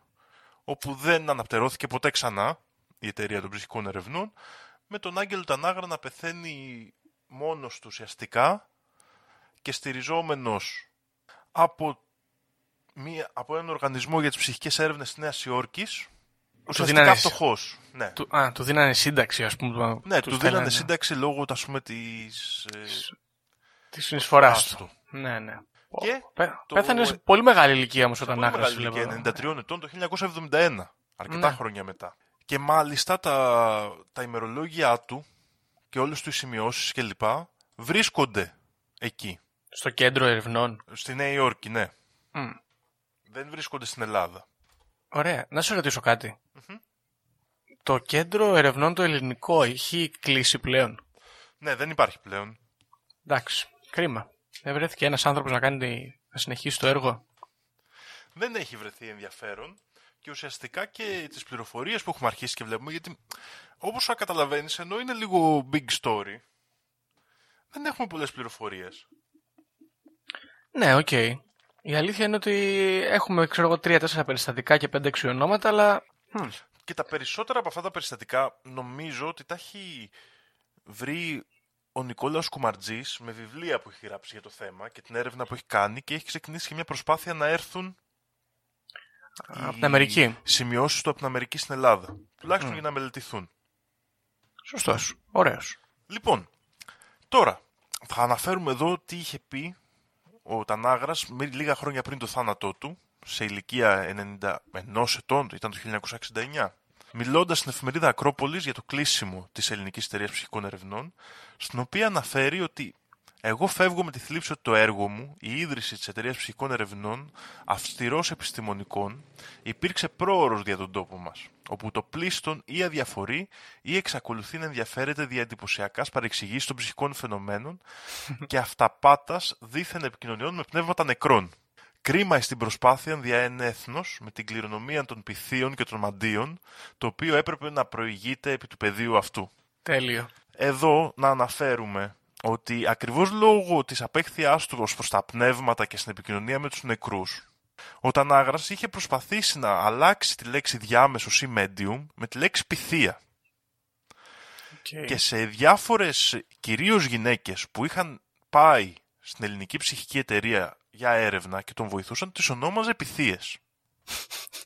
όπου δεν αναπτερώθηκε ποτέ ξανά η εταιρεία των ψυχικών ερευνών, με τον Άγγελο Τανάγρα να πεθαίνει μόνος του ουσιαστικά και στηριζόμενος από μία, από έναν οργανισμό για τις ψυχικές έρευνες της Νέας Υόρκης. Ουσιαστικά δίνανε- φτωχός. Ναι. Του, α, του δίνανε σύνταξη, ας πούμε. Ναι, του δίνανε στέλνανε σύνταξη λόγω ας πούμε, της... ε, Της συνεισφορά άστο. του. Ναι, ναι. Και Πέ, το- Πέθανες σε πολύ μεγάλη ηλικία όμως σε όταν πολύ άγραψε. μεγάλη βλέπω. ηλικία, 93 ετών το 1971. Αρκετά Ναι. χρόνια μετά. Και μάλιστα τα, τα ημερολόγια του και όλες του οι σημειώσεις κλπ. βρίσκονται εκεί. Στο κέντρο ερευνών. Στη Νέα Υόρκη, ναι. Μμ. Δεν βρίσκονται στην Ελλάδα. Ωραία. Να σε ρωτήσω κάτι. Το κέντρο ερευνών το ελληνικό έχει κλείσει πλέον; Ναι, δεν υπάρχει πλέον. Εντάξει. Κρίμα. Δεν βρέθηκε ένας άνθρωπος να, κάνει, να συνεχίσει το έργο. δεν έχει βρεθεί ενδιαφέρον και ουσιαστικά και τις πληροφορίες που έχουμε αρχίσει και βλέπουμε γιατί όπως θα καταλαβαίνεις ενώ είναι λίγο big story δεν έχουμε πολλές πληροφορίες. Ναι, οκ. Η αλήθεια είναι ότι έχουμε, ξέρω εγώ, τρία-τέσσερα περιστατικά και πέντε-έξι ονόματα, αλλά. Μμ. Και τα περισσότερα από αυτά τα περιστατικά νομίζω ότι τα έχει βρει ο Νικόλαος Κουμαρτζής με βιβλία που έχει γράψει για το θέμα και την έρευνα που έχει κάνει και έχει ξεκινήσει και μια προσπάθεια να έρθουν Από την Αμερική. σημειώσεις του από την Αμερική στην Ελλάδα. Τουλάχιστον για να μελετηθούν. Σωστός. Ωραίος. Λοιπόν, τώρα θα αναφέρουμε εδώ τι είχε πει ο Τανάγρας με λίγα χρόνια πριν το θάνατό του, σε ηλικία 91 ετών, ήταν το 1969, μιλώντας στην εφημερίδα Ακρόπολης για το κλείσιμο της ελληνικής εταιρείας ψυχικών ερευνών, στην οποία αναφέρει ότι εγώ φεύγω με τη θλίψη ότι το έργο μου, η ίδρυση της εταιρείας ψυχικών ερευνών, αυστηρός επιστημονικών, υπήρξε πρόωρος δια τον τόπο μας, όπου το πλήστον ή αδιαφορεί ή εξακολουθεί να ενδιαφέρεται δια εντυπωσιακά παρεξηγήσεις των ψυχικών φαινομένων και αυταπάτας δίθεν επικοινωνιών με πνεύματα νεκρών. Κρίμα στην προσπάθεια δια εν έθνος με την κληρονομία των πυθίων και των μαντίων, το οποίο έπρεπε να προηγείται επί του πεδίου αυτού. Τέλειο. Εδώ να αναφέρουμε ότι ακριβώς λόγω της απέχθειάς του ως προς τα πνεύματα και στην επικοινωνία με τους νεκρούς, ο Τανάγρας είχε προσπαθήσει να αλλάξει τη λέξη διάμεσος ή medium με τη λέξη πυθία. Okay. Και σε διάφορες κυρίως γυναίκες που είχαν πάει στην ελληνική ψυχική εταιρεία για έρευνα και τον βοηθούσαν, τις ονόμαζε πυθίες.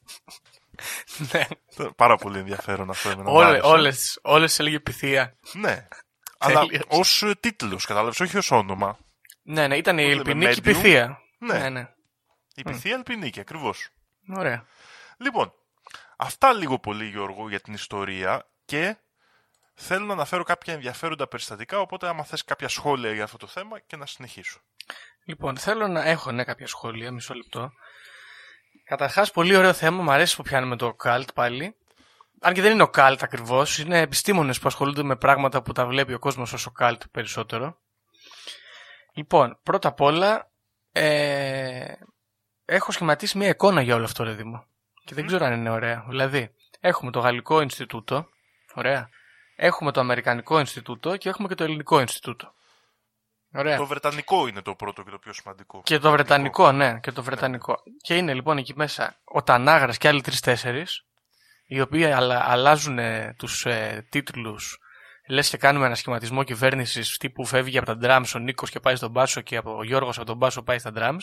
ναι. Πάρα πολύ ενδιαφέρον αυτό. εμένα μου Όλε, άρεσε. όλες, όλες έλεγε πυθία. Ναι. Αλλά Τέλειος. ως ε, τίτλος, κατάλαβες, όχι ως όνομα. Ναι, ναι, ήταν η λέμε, Ελπινίκη medium. πυθία. Ναι. ναι, ναι. Η πυθία Ελπινίκη, ακριβώς. Ωραία. Λοιπόν, αυτά λίγο πολύ Γιώργο για την ιστορία και θέλω να αναφέρω κάποια ενδιαφέροντα περιστατικά, οπότε άμα θες κάποια σχόλια για αυτό το θέμα και να συνεχίσω. Λοιπόν, θέλω να έχω ναι, κάποια σχόλια, μισό λεπτό. Καταρχάς, πολύ ωραίο θέμα. Μου αρέσει που πιάνουμε το καλτ πάλι. Αν και δεν είναι ο καλτ ακριβώς, είναι επιστήμονες που ασχολούνται με πράγματα που τα βλέπει ο κόσμος ως ο καλτ περισσότερο. Λοιπόν, πρώτα απ' όλα, ε, έχω σχηματίσει μια εικόνα για όλο αυτό, ρε Δήμο. Και δεν ξέρω αν είναι ωραία. Δηλαδή, έχουμε το Γαλλικό Ινστιτούτο, ωραία. Έχουμε το Αμερικανικό Ινστιτούτο και έχουμε και το Ελληνικό Ινστιτούτο. Ωραία. Το Βρετανικό είναι το πρώτο και το πιο σημαντικό. Και το Βρετανικό, ναι, και το Βρετανικό. Και είναι λοιπόν εκεί μέσα ο Τανάγρας και άλλοι τρει-τέσσερι, οι οποίοι αλλα, αλλάζουν τους ε, τίτλους. Λες και κάνουμε ένα σχηματισμό κυβέρνησης τύπου φεύγει από τα drums ο Νίκος και πάει στον Μπάσο και από, ο Γιώργος από τον Μπάσο πάει στα drums.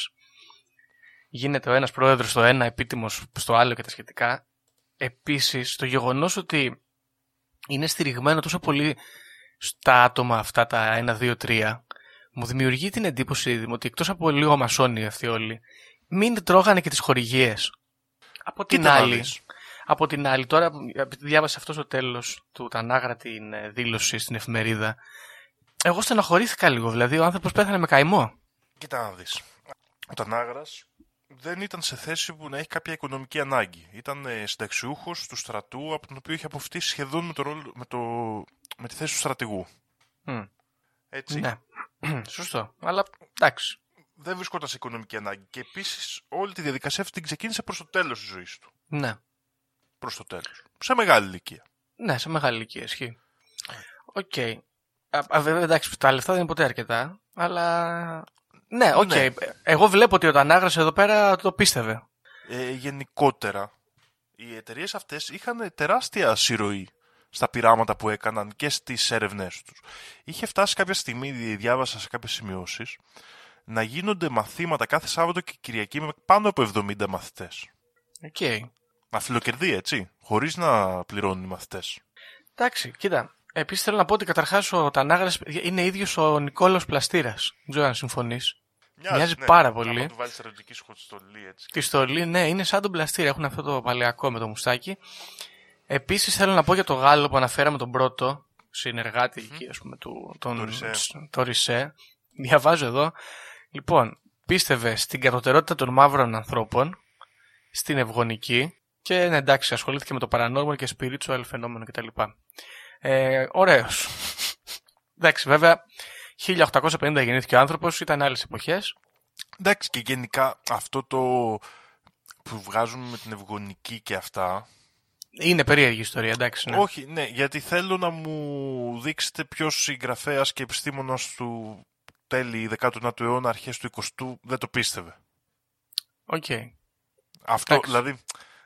Γίνεται ο ένας πρόεδρος στο ένα, επίτιμος στο άλλο και τα σχετικά. Επίσης, το γεγονός ότι είναι στηριγμένο τόσο πολύ στα άτομα αυτά τα 1, 2, 3, μου δημιουργεί την εντύπωση ότι εκτός από λίγο μασόνοι αυτοί όλοι, μην τρώγανε και τις χορηγίες. Από την Κοίτα να άλλη, δεις. από την άλλη, τώρα επειδή διάβασα αυτό στο τέλος του Τανάγρα την ε, δήλωση στην εφημερίδα, εγώ στεναχωρήθηκα λίγο. Δηλαδή, ο άνθρωπος πέθανε με καημό. Κοίτα να δεις. Ο Τανάγρας δεν ήταν σε θέση που να έχει κάποια οικονομική ανάγκη. Ήταν ε, συνταξιούχος του στρατού, από τον οποίο είχε αποφυτίσει σχεδόν με, το ρόλο, με, το, με τη θέση του στρατηγού. Μμ. Έτσι. Ναι. Σωστό. Αλλά εντάξει. Δεν βρισκόταν σε οικονομική ανάγκη. Και επίσης όλη τη διαδικασία αυτή την ξεκίνησε προς το τέλος της ζωής του. Ναι. Προς το τέλος. Σε μεγάλη ηλικία. Ναι, σε μεγάλη ηλικία ισχύει. Οκ. Α, α, βέβαια, εντάξει, τα λεφτά δεν είναι ποτέ αρκετά, αλλά. Ναι, οκ. Ναι. Εγώ βλέπω ότι ο Τανάγρας εδώ πέρα το πίστευε. Ε, γενικότερα, οι εταιρείες αυτές είχαν τεράστια συρροή στα πειράματα που έκαναν και στις έρευνές τους. Είχε φτάσει κάποια στιγμή, διάβασα σε κάποιες σημειώσεις, να γίνονται μαθήματα κάθε Σάββατο και Κυριακή με πάνω από 70 μαθητές. Οκ. Να φιλοκερδεί, έτσι, χωρίς να πληρώνουν οι μαθητές. Εντάξει, κοίτα. Επίσης θέλω να πω ότι καταρχάς ο Τανάγρας είναι ίδιος ο Νικόλαος Πλαστήρας. Δεν ξέρω αν συμφωνείς. Μοιάζει πάρα πολύ. Αν του βάλεις στρατιωτική στολή, έτσι. Τη στολή, ναι, είναι σαν τον Πλαστήρα. Έχουν αυτό το παλαιακό με το μουστάκι. Επίσης θέλω να πω για το Γάλλο που αναφέραμε τον πρώτο συνεργάτη εκεί, ας πούμε, του, τον, Το Ρισέ. το Ρισέ. Διαβάζω εδώ. Λοιπόν, πίστευε στην κατωτερότητα των μαύρων ανθρώπων, στην ευγονική και ναι, εντάξει, ασχολήθηκε με το paranormal και spiritual φαινόμενο κτλ. Ε, ωραίος. εντάξει, βέβαια, 1850 γεννήθηκε ο άνθρωπος, ήταν άλλες εποχές. Εντάξει, και γενικά αυτό το που βγάζουν με την ευγονική και αυτά. Είναι περίεργη ιστορία, εντάξει. Ναι. Όχι, ναι, γιατί θέλω να μου δείξετε ποιος συγγραφέας και επιστήμονας του τέλη 19ου αιώνα, αρχές του 20ου δεν το πίστευε. Οκ. Αυτό, Εντάξει. δηλαδή,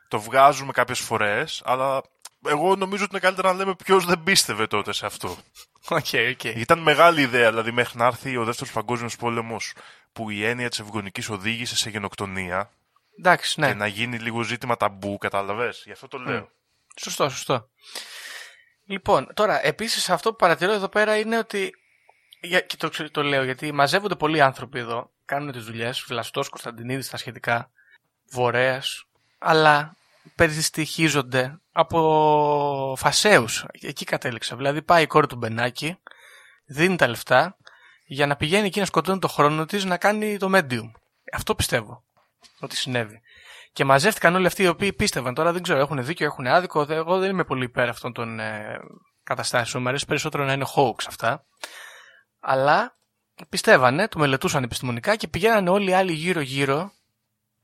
το βγάζουμε κάποιες φορές, αλλά εγώ νομίζω ότι είναι καλύτερα να λέμε ποιος δεν πίστευε τότε σε αυτό. Οκ, οκ. Ήταν μεγάλη ιδέα, δηλαδή, μέχρι να έρθει ο δεύτερος παγκόσμιος πόλεμος, που η έννοια της ευγονικής οδήγησε σε γενοκτονία Εντάξει, ναι. και να γίνει λίγο ζήτημα ταμπού, κατάλαβες; Γι' αυτό το λέω. Σωστό, σωστό. Λοιπόν, τώρα, επίσης αυτό που παρατηρώ εδώ πέρα είναι ότι. Για, και το, ξε- το λέω γιατί μαζεύονται πολλοί άνθρωποι εδώ, κάνουν τις δουλειές, Βλαστός, Κωνσταντινίδης, τα σχετικά, Βορέας, αλλά περιστοιχίζονται από φασαίου. Εκεί κατέληξα. Δηλαδή, πάει η κόρη του Μπενάκη, δίνει τα λεφτά για να πηγαίνει εκεί να σκοτώνει το χρόνο της να κάνει το medium. Αυτό πιστεύω ότι συνέβη. Και μαζεύτηκαν όλοι αυτοί οι οποίοι πίστευαν. Τώρα δεν ξέρω, έχουν δίκιο, έχουν άδικο. Δε- Εγώ δεν είμαι πολύ υπέρ αυτών των ε, καταστάσεων. Μου αρέσει περισσότερο να είναι hoax αυτά. Αλλά πιστεύανε, το μελετούσαν επιστημονικά και πηγαίνανε όλοι οι άλλοι γύρω-γύρω,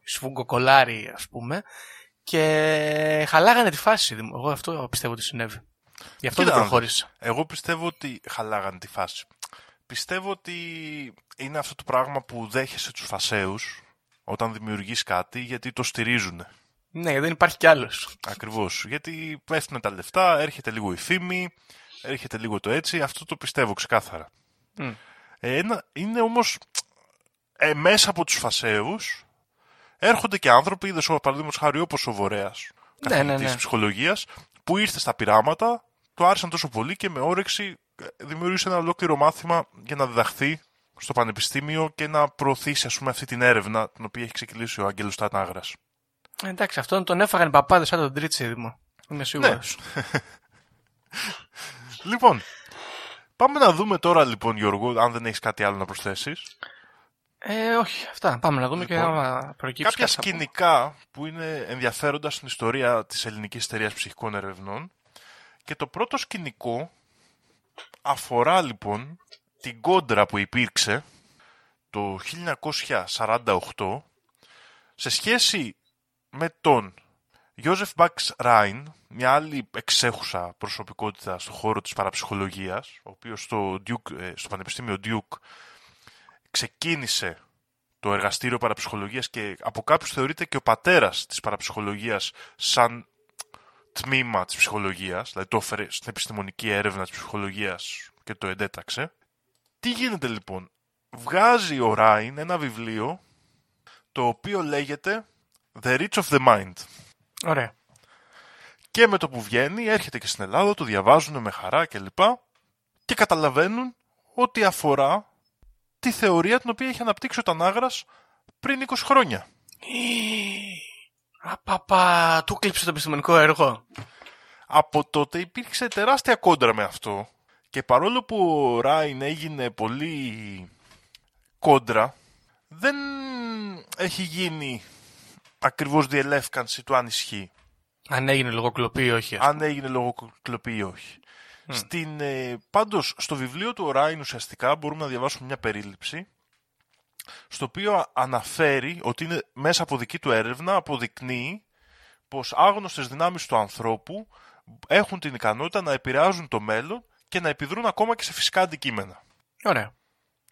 σφουγγοκολάροι ας πούμε, και χαλάγανε τη φάση. Εγώ αυτό πιστεύω ότι συνέβη. Γι' αυτό Κοίτα, δεν προχώρησα. Εγώ πιστεύω ότι χαλάγανε τη φάση. Πιστεύω ότι είναι αυτό το πράγμα που δέχεσαι τους φασαίους όταν δημιουργείς κάτι γιατί το στηρίζουν. Ναι, δεν υπάρχει κι άλλος. Ακριβώς. Γιατί πέφτουν τα λεφτά, έρχεται λίγο η φήμη, έρχεται λίγο το έτσι. Αυτό το πιστεύω ξεκάθαρα. Μμ. Ε, ένα, είναι όμως ε, μέσα από τους φασαίους έρχονται και άνθρωποι, είδες ο παραδείγματος χάρη όπως ο Βορέας, Ναι, ναι, καθηγητής ναι. ψυχολογίας, που ήρθε στα πειράματα, το άρεσαν τόσο πολύ και με όρεξη ε, δημιούργησε ένα ολόκληρο μάθημα για να διδαχθεί στο πανεπιστήμιο και να προωθήσει ας πούμε αυτή την έρευνα την οποία έχει ξεκινήσει ο Άγγελος Τανάγρας. Ε, εντάξει, αυτόν τον έφαγαν οι παπάδες σαν τον Τρίτσιδημο. Είμαι σίγουρος. Λοιπόν, πάμε να δούμε τώρα λοιπόν Γιώργο, αν δεν έχεις κάτι άλλο να προσθέσεις. Ε, όχι, αυτά. Πάμε να δούμε και Λοιπόν, άμα προκύψει κάποια κάτι θα πούμε. σκηνικά που είναι ενδιαφέροντα στην ιστορία της ελληνικής εταιρείας ψυχικών ερευνών και το πρώτο σκηνικό αφορά λοιπόν την κόντρα που υπήρξε το 1948 σε σχέση με τον Γιώζεφ Μπαξ Ράιν, μια άλλη εξέχουσα προσωπικότητα στον χώρο της παραψυχολογίας, ο οποίος στο, Duke, ε, στο Πανεπιστήμιο Duke ξεκίνησε το εργαστήριο παραψυχολογίας και από κάποιους θεωρείται και ο πατέρας της παραψυχολογίας σαν τμήμα της ψυχολογίας, δηλαδή το έφερε στην επιστημονική έρευνα της ψυχολογίας και το εντέταξε. Τι γίνεται λοιπόν, βγάζει ο Ράιν ένα βιβλίο το οποίο λέγεται The Rich of the Mind. Ωραία. Και με το που βγαίνει έρχεται και στην Ελλάδα, το διαβάζουν με χαρά κλπ. Και καταλαβαίνουν ότι αφορά τη θεωρία την οποία έχει αναπτύξει ο Τανάγρας πριν 20 χρόνια. Απαπα, του κλείψε το επιστημονικό έργο. Από τότε υπήρξε τεράστια κόντρα με αυτό και παρόλο που ο Ράιν έγινε πολύ κόντρα, δεν έχει γίνει ακριβώς διελεύκανση του αν ισχύει. Αν έγινε λογοκλοπή ή όχι. ας πούμε. αν έγινε λογοκλοπή ή όχι. Στην, ε, πάντως, στο βιβλίο του ο Ράιν ουσιαστικά μπορούμε να διαβάσουμε μια περίληψη στο οποίο αναφέρει ότι είναι μέσα από δική του έρευνα αποδεικνύει πως άγνωστες δυνάμεις του ανθρώπου έχουν την ικανότητα να επηρεάζουν το μέλλον και να επιδρούν ακόμα και σε φυσικά αντικείμενα. Ωραία.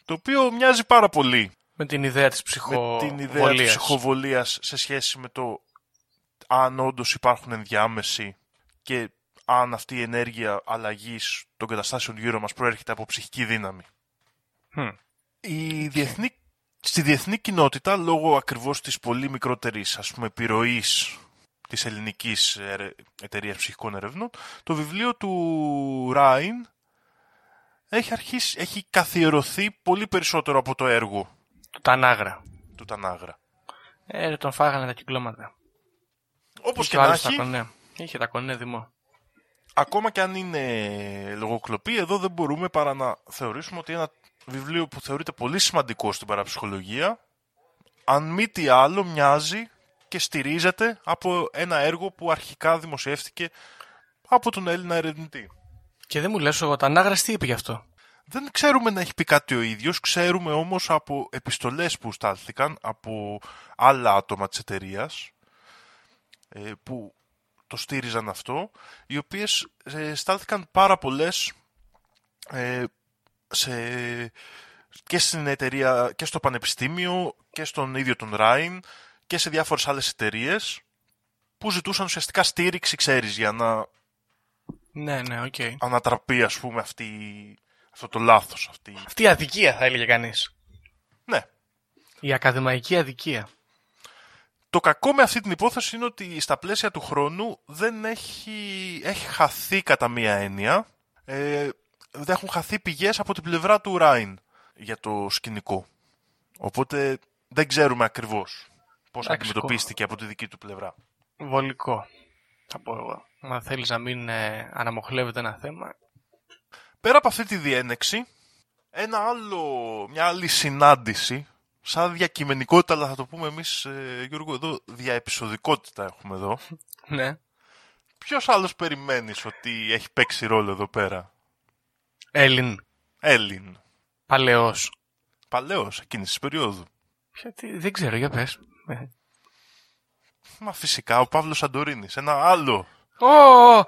Το οποίο μοιάζει πάρα πολύ Με την ιδέα της με ψυχοβολίας. την ιδέα της ψυχοβολίας σε σχέση με το αν όντως υπάρχουν ενδιάμεση και αν αυτή η ενέργεια αλλαγής των καταστάσεων γύρω μας προέρχεται από ψυχική δύναμη. Μμ. Η Διεθνή στη διεθνή κοινότητα, λόγω ακριβώς της πολύ μικρότερης ας πούμε, επιρροής της ελληνικής ερε- εταιρείας ψυχικών ερευνών, το βιβλίο του Ράιν έχει, αρχίσει, έχει καθιερωθεί πολύ περισσότερο από το έργο Του Τανάγρα. του Τανάγρα. Ε, ρε, τον φάγανε τα κυκλώματα. Όπως Είχε και ο να άλλος τα έχει, κονέ. Είχε τα κονέ δημό. ακόμα και αν είναι λογοκλοπή, εδώ δεν μπορούμε παρά να θεωρήσουμε ότι ένα βιβλίο που θεωρείται πολύ σημαντικό στην παραψυχολογία, αν μη τι άλλο μοιάζει και στηρίζεται από ένα έργο που αρχικά δημοσιεύτηκε από τον Έλληνα ερευνητή. Και δεν μου λες ο Τανάγρας τι είπε γι' αυτό; Δεν ξέρουμε να έχει πει κάτι ο ίδιος, ξέρουμε όμως από επιστολές που στάλθηκαν από άλλα άτομα της εταιρείας ε, που το στήριζαν αυτό, οι οποίες ε, στάλθηκαν πάρα πολλές ε, σε, και στην εταιρεία και στο πανεπιστήμιο και στον ίδιο τον Ράιν και σε διάφορες άλλες εταιρείες που ζητούσαν ουσιαστικά στήριξη, ξέρεις, για να Ναι, ναι, οκ. ανατραπεί ας πούμε αυτή, αυτό το λάθος. Αυτή... Αυτή η αδικία θα έλεγε κανείς. Ναι. Η ακαδημαϊκή αδικία. Το κακό με αυτή την υπόθεση είναι ότι στα πλαίσια του χρόνου δεν έχει, έχει χαθεί κατά μία έννοια. Ε, δεν έχουν χαθεί πηγές από την πλευρά του Ράιν για το σκηνικό. Οπότε δεν ξέρουμε ακριβώς πώς Εντάξει, αντιμετωπίστηκε από τη δική του πλευρά. Βολικό. Θα πω εγώ. Αν θέλεις να μην ε, αναμοχλεύεται ένα θέμα. Πέρα από αυτή τη διένεξη, ένα άλλο, μια άλλη συνάντηση, σαν διακειμενικότητα, αλλά θα το πούμε εμείς, ε, Γιώργο, εδώ διαεπισοδικότητα έχουμε εδώ. Ναι. Ποιος άλλος περιμένεις ότι έχει παίξει ρόλο εδώ πέρα; Έλλην. Έλλην. Παλαιός. Παλαιός, εκείνης της περίοδου. Ποια, τι, δεν ξέρω, για πες. Ε. Μα φυσικά ο Παύλος Σαντορίνης. Ένα άλλο Ω,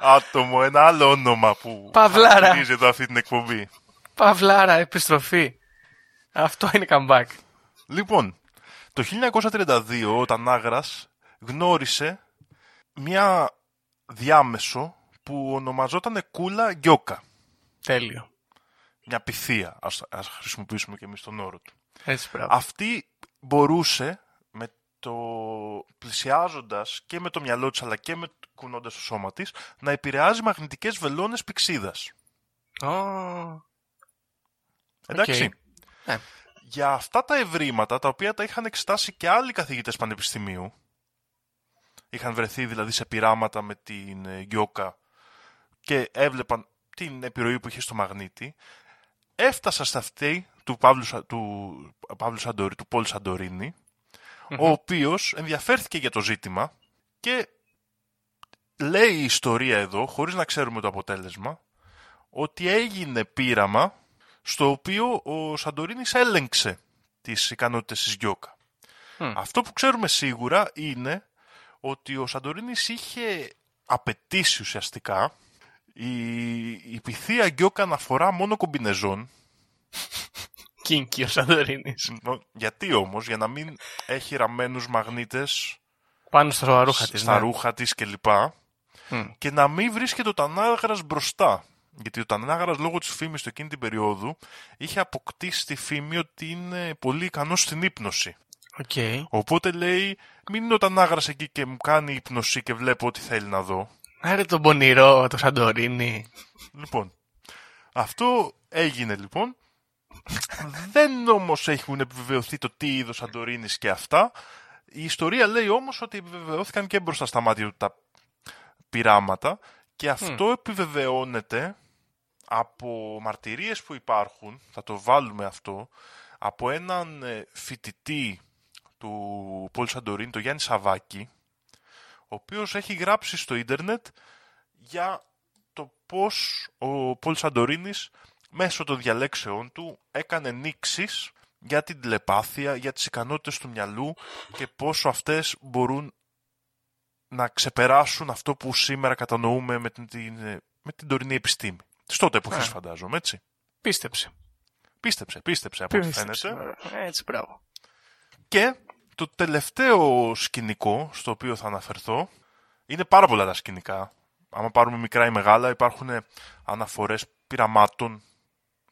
άτομο, ένα άλλο όνομα που Παυλάρα. χαρακτηρίζει εδώ αυτή την εκπομπή. Παυλάρα, επιστροφή. Αυτό είναι comeback. Λοιπόν, το 1932 ο Τανάγρας γνώρισε μια διάμεσο που ονομαζόταν Κούλα Γκιόκα. Τέλειο. Μια πυθία, ας, ας χρησιμοποιήσουμε και εμείς τον όρο του. Έτσι πράγμα. Αυτή μπορούσε με το πλησιάζοντας και με το μυαλό της αλλά και με κουνώντας το σώμα της να επηρεάζει μαγνητικές βελόνες πηξίδας. Ω, Εντάξει. Ναι. Για αυτά τα ευρήματα, τα οποία τα είχαν εξετάσει και άλλοι καθηγητές πανεπιστημίου, είχαν βρεθεί δηλαδή σε πειράματα με την ε, Γκιόκα και έβλεπαν την επιρροή που είχε στο μαγνήτη, έφτασα σε αυτή του Παύλου, Σα- του, Παύλου Σαντορί, του Πολ Σαντορίνη, ο οποίος ενδιαφέρθηκε για το ζήτημα και λέει η ιστορία εδώ, χωρίς να ξέρουμε το αποτέλεσμα, ότι έγινε πείραμα στο οποίο ο Σαντορίνης έλεγξε τις ικανότητες της Γκιόκα. Μμ. Αυτό που ξέρουμε σίγουρα είναι ότι ο Σαντορίνης είχε απαιτήσει ουσιαστικά η, η πυθία Γκιόκα να φορά μόνο κομπινεζόν. Κίνκι ο Σαντορίνης. Νο- Γιατί όμως, για να μην έχει ραμμένους μαγνήτες Πάνω στα ρούχα της. στα ναι. ρούχα της κλπ. Μμ. και να μην βρίσκεται ο Τανάγρας μπροστά. Γιατί ο Τανάγρας λόγω της φήμης του εκείνη την περίοδου είχε αποκτήσει τη φήμη ότι είναι πολύ ικανός στην ύπνωση. Οκ. Οπότε λέει μην είναι ο Τανάγρας εκεί και μου κάνει ύπνωση και βλέπω ό,τι θέλει να δω. Άρε τον πονηρό, το Σαντορίνη. Λοιπόν, αυτό έγινε λοιπόν. Δεν όμως έχουν επιβεβαιωθεί το τι είδος Σαντορίνης και αυτά. Η ιστορία λέει όμως ότι επιβεβαιώθηκαν και μπροστά στα μάτια του τα πειράματα και αυτό επιβεβαιώνεται από μαρτυρίες που υπάρχουν, θα το βάλουμε αυτό, από έναν ε, φοιτητή του Πολ Σαντορίνη, τον Γιάννη Σαβάκη, ο οποίος έχει γράψει στο ίντερνετ για το πώς ο Πολ Σαντορίνης μέσω των διαλέξεών του έκανε νήξεις για την τηλεπάθεια, για τις ικανότητες του μυαλού και πόσο αυτές μπορούν να ξεπεράσουν αυτό που σήμερα κατανοούμε με την, την, με την τωρινή επιστήμη. Της τότε εποχής Α. φαντάζομαι, έτσι. Πίστεψε. Πίστεψε, πίστεψε από ό,τι Πίστεψε. φαίνεται. Ε, Έτσι, μπράβο. Και το τελευταίο σκηνικό στο οποίο θα αναφερθώ είναι πάρα πολλά τα σκηνικά. Άμα πάρουμε μικρά ή μεγάλα υπάρχουν αναφορές πειραμάτων,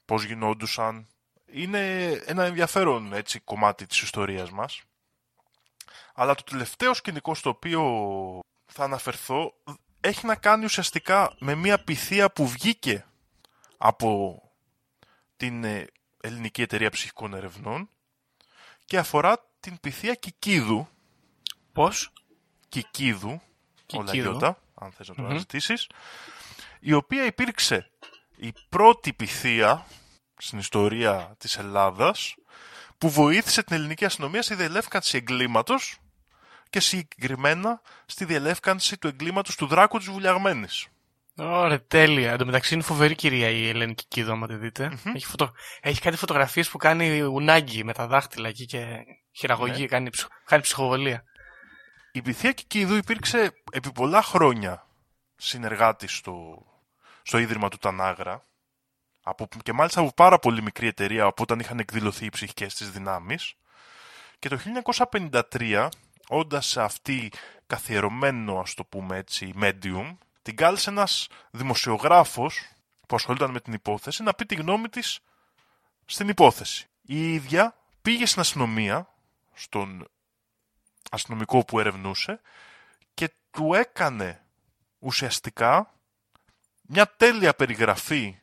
πώς γινόντουσαν, είναι ένα ενδιαφέρον έτσι, κομμάτι της ιστορίας μας. Αλλά το τελευταίο σκηνικό στο οποίο θα αναφερθώ έχει να κάνει ουσιαστικά με μια πυθία που βγήκε από την ε, Ελληνική Εταιρεία Ψυχικών Ερευνών και αφορά την πυθία Κικίδου. Πώς; Κικίδου, Κικίδου. όλα γιώτα, αν θες να το αναζητήσεις, η οποία υπήρξε η πρώτη πυθία στην ιστορία της Ελλάδας που βοήθησε την ελληνική αστυνομία στη διελεύκανση εγκλήματος και συγκεκριμένα στη διελεύκανση του εγκλήματος του Δράκου της Βουλιαγμένης. Ωραία, τέλεια. Εν τω μεταξύ είναι φοβερή κυρία η Ελένη Κικίδου, άμα τη δείτε. Έχει, φωτο... Έχει κάτι φωτογραφίες που κάνει ουνάγκη με τα δάχτυλα εκεί και χειραγωγεί, κάνει, ψυχ... κάνει ψυχοβολία. Η πυθία Κικίδου υπήρξε επί πολλά χρόνια συνεργάτης στο, στο Ίδρυμα του Τανάγρα από, και μάλιστα από πάρα πολύ μικρή εταιρεία από όταν είχαν εκδηλωθεί οι ψυχικές της δυνάμεις και το 1953 όντας σε αυτή καθιερωμένο ας το πούμε έτσι medium την κάλεσε ένας δημοσιογράφος που ασχολούνταν με την υπόθεση να πει τη γνώμη της στην υπόθεση. Η ίδια πήγε στην αστυνομία, στον αστυνομικό που ερευνούσε και του έκανε ουσιαστικά μια τέλεια περιγραφή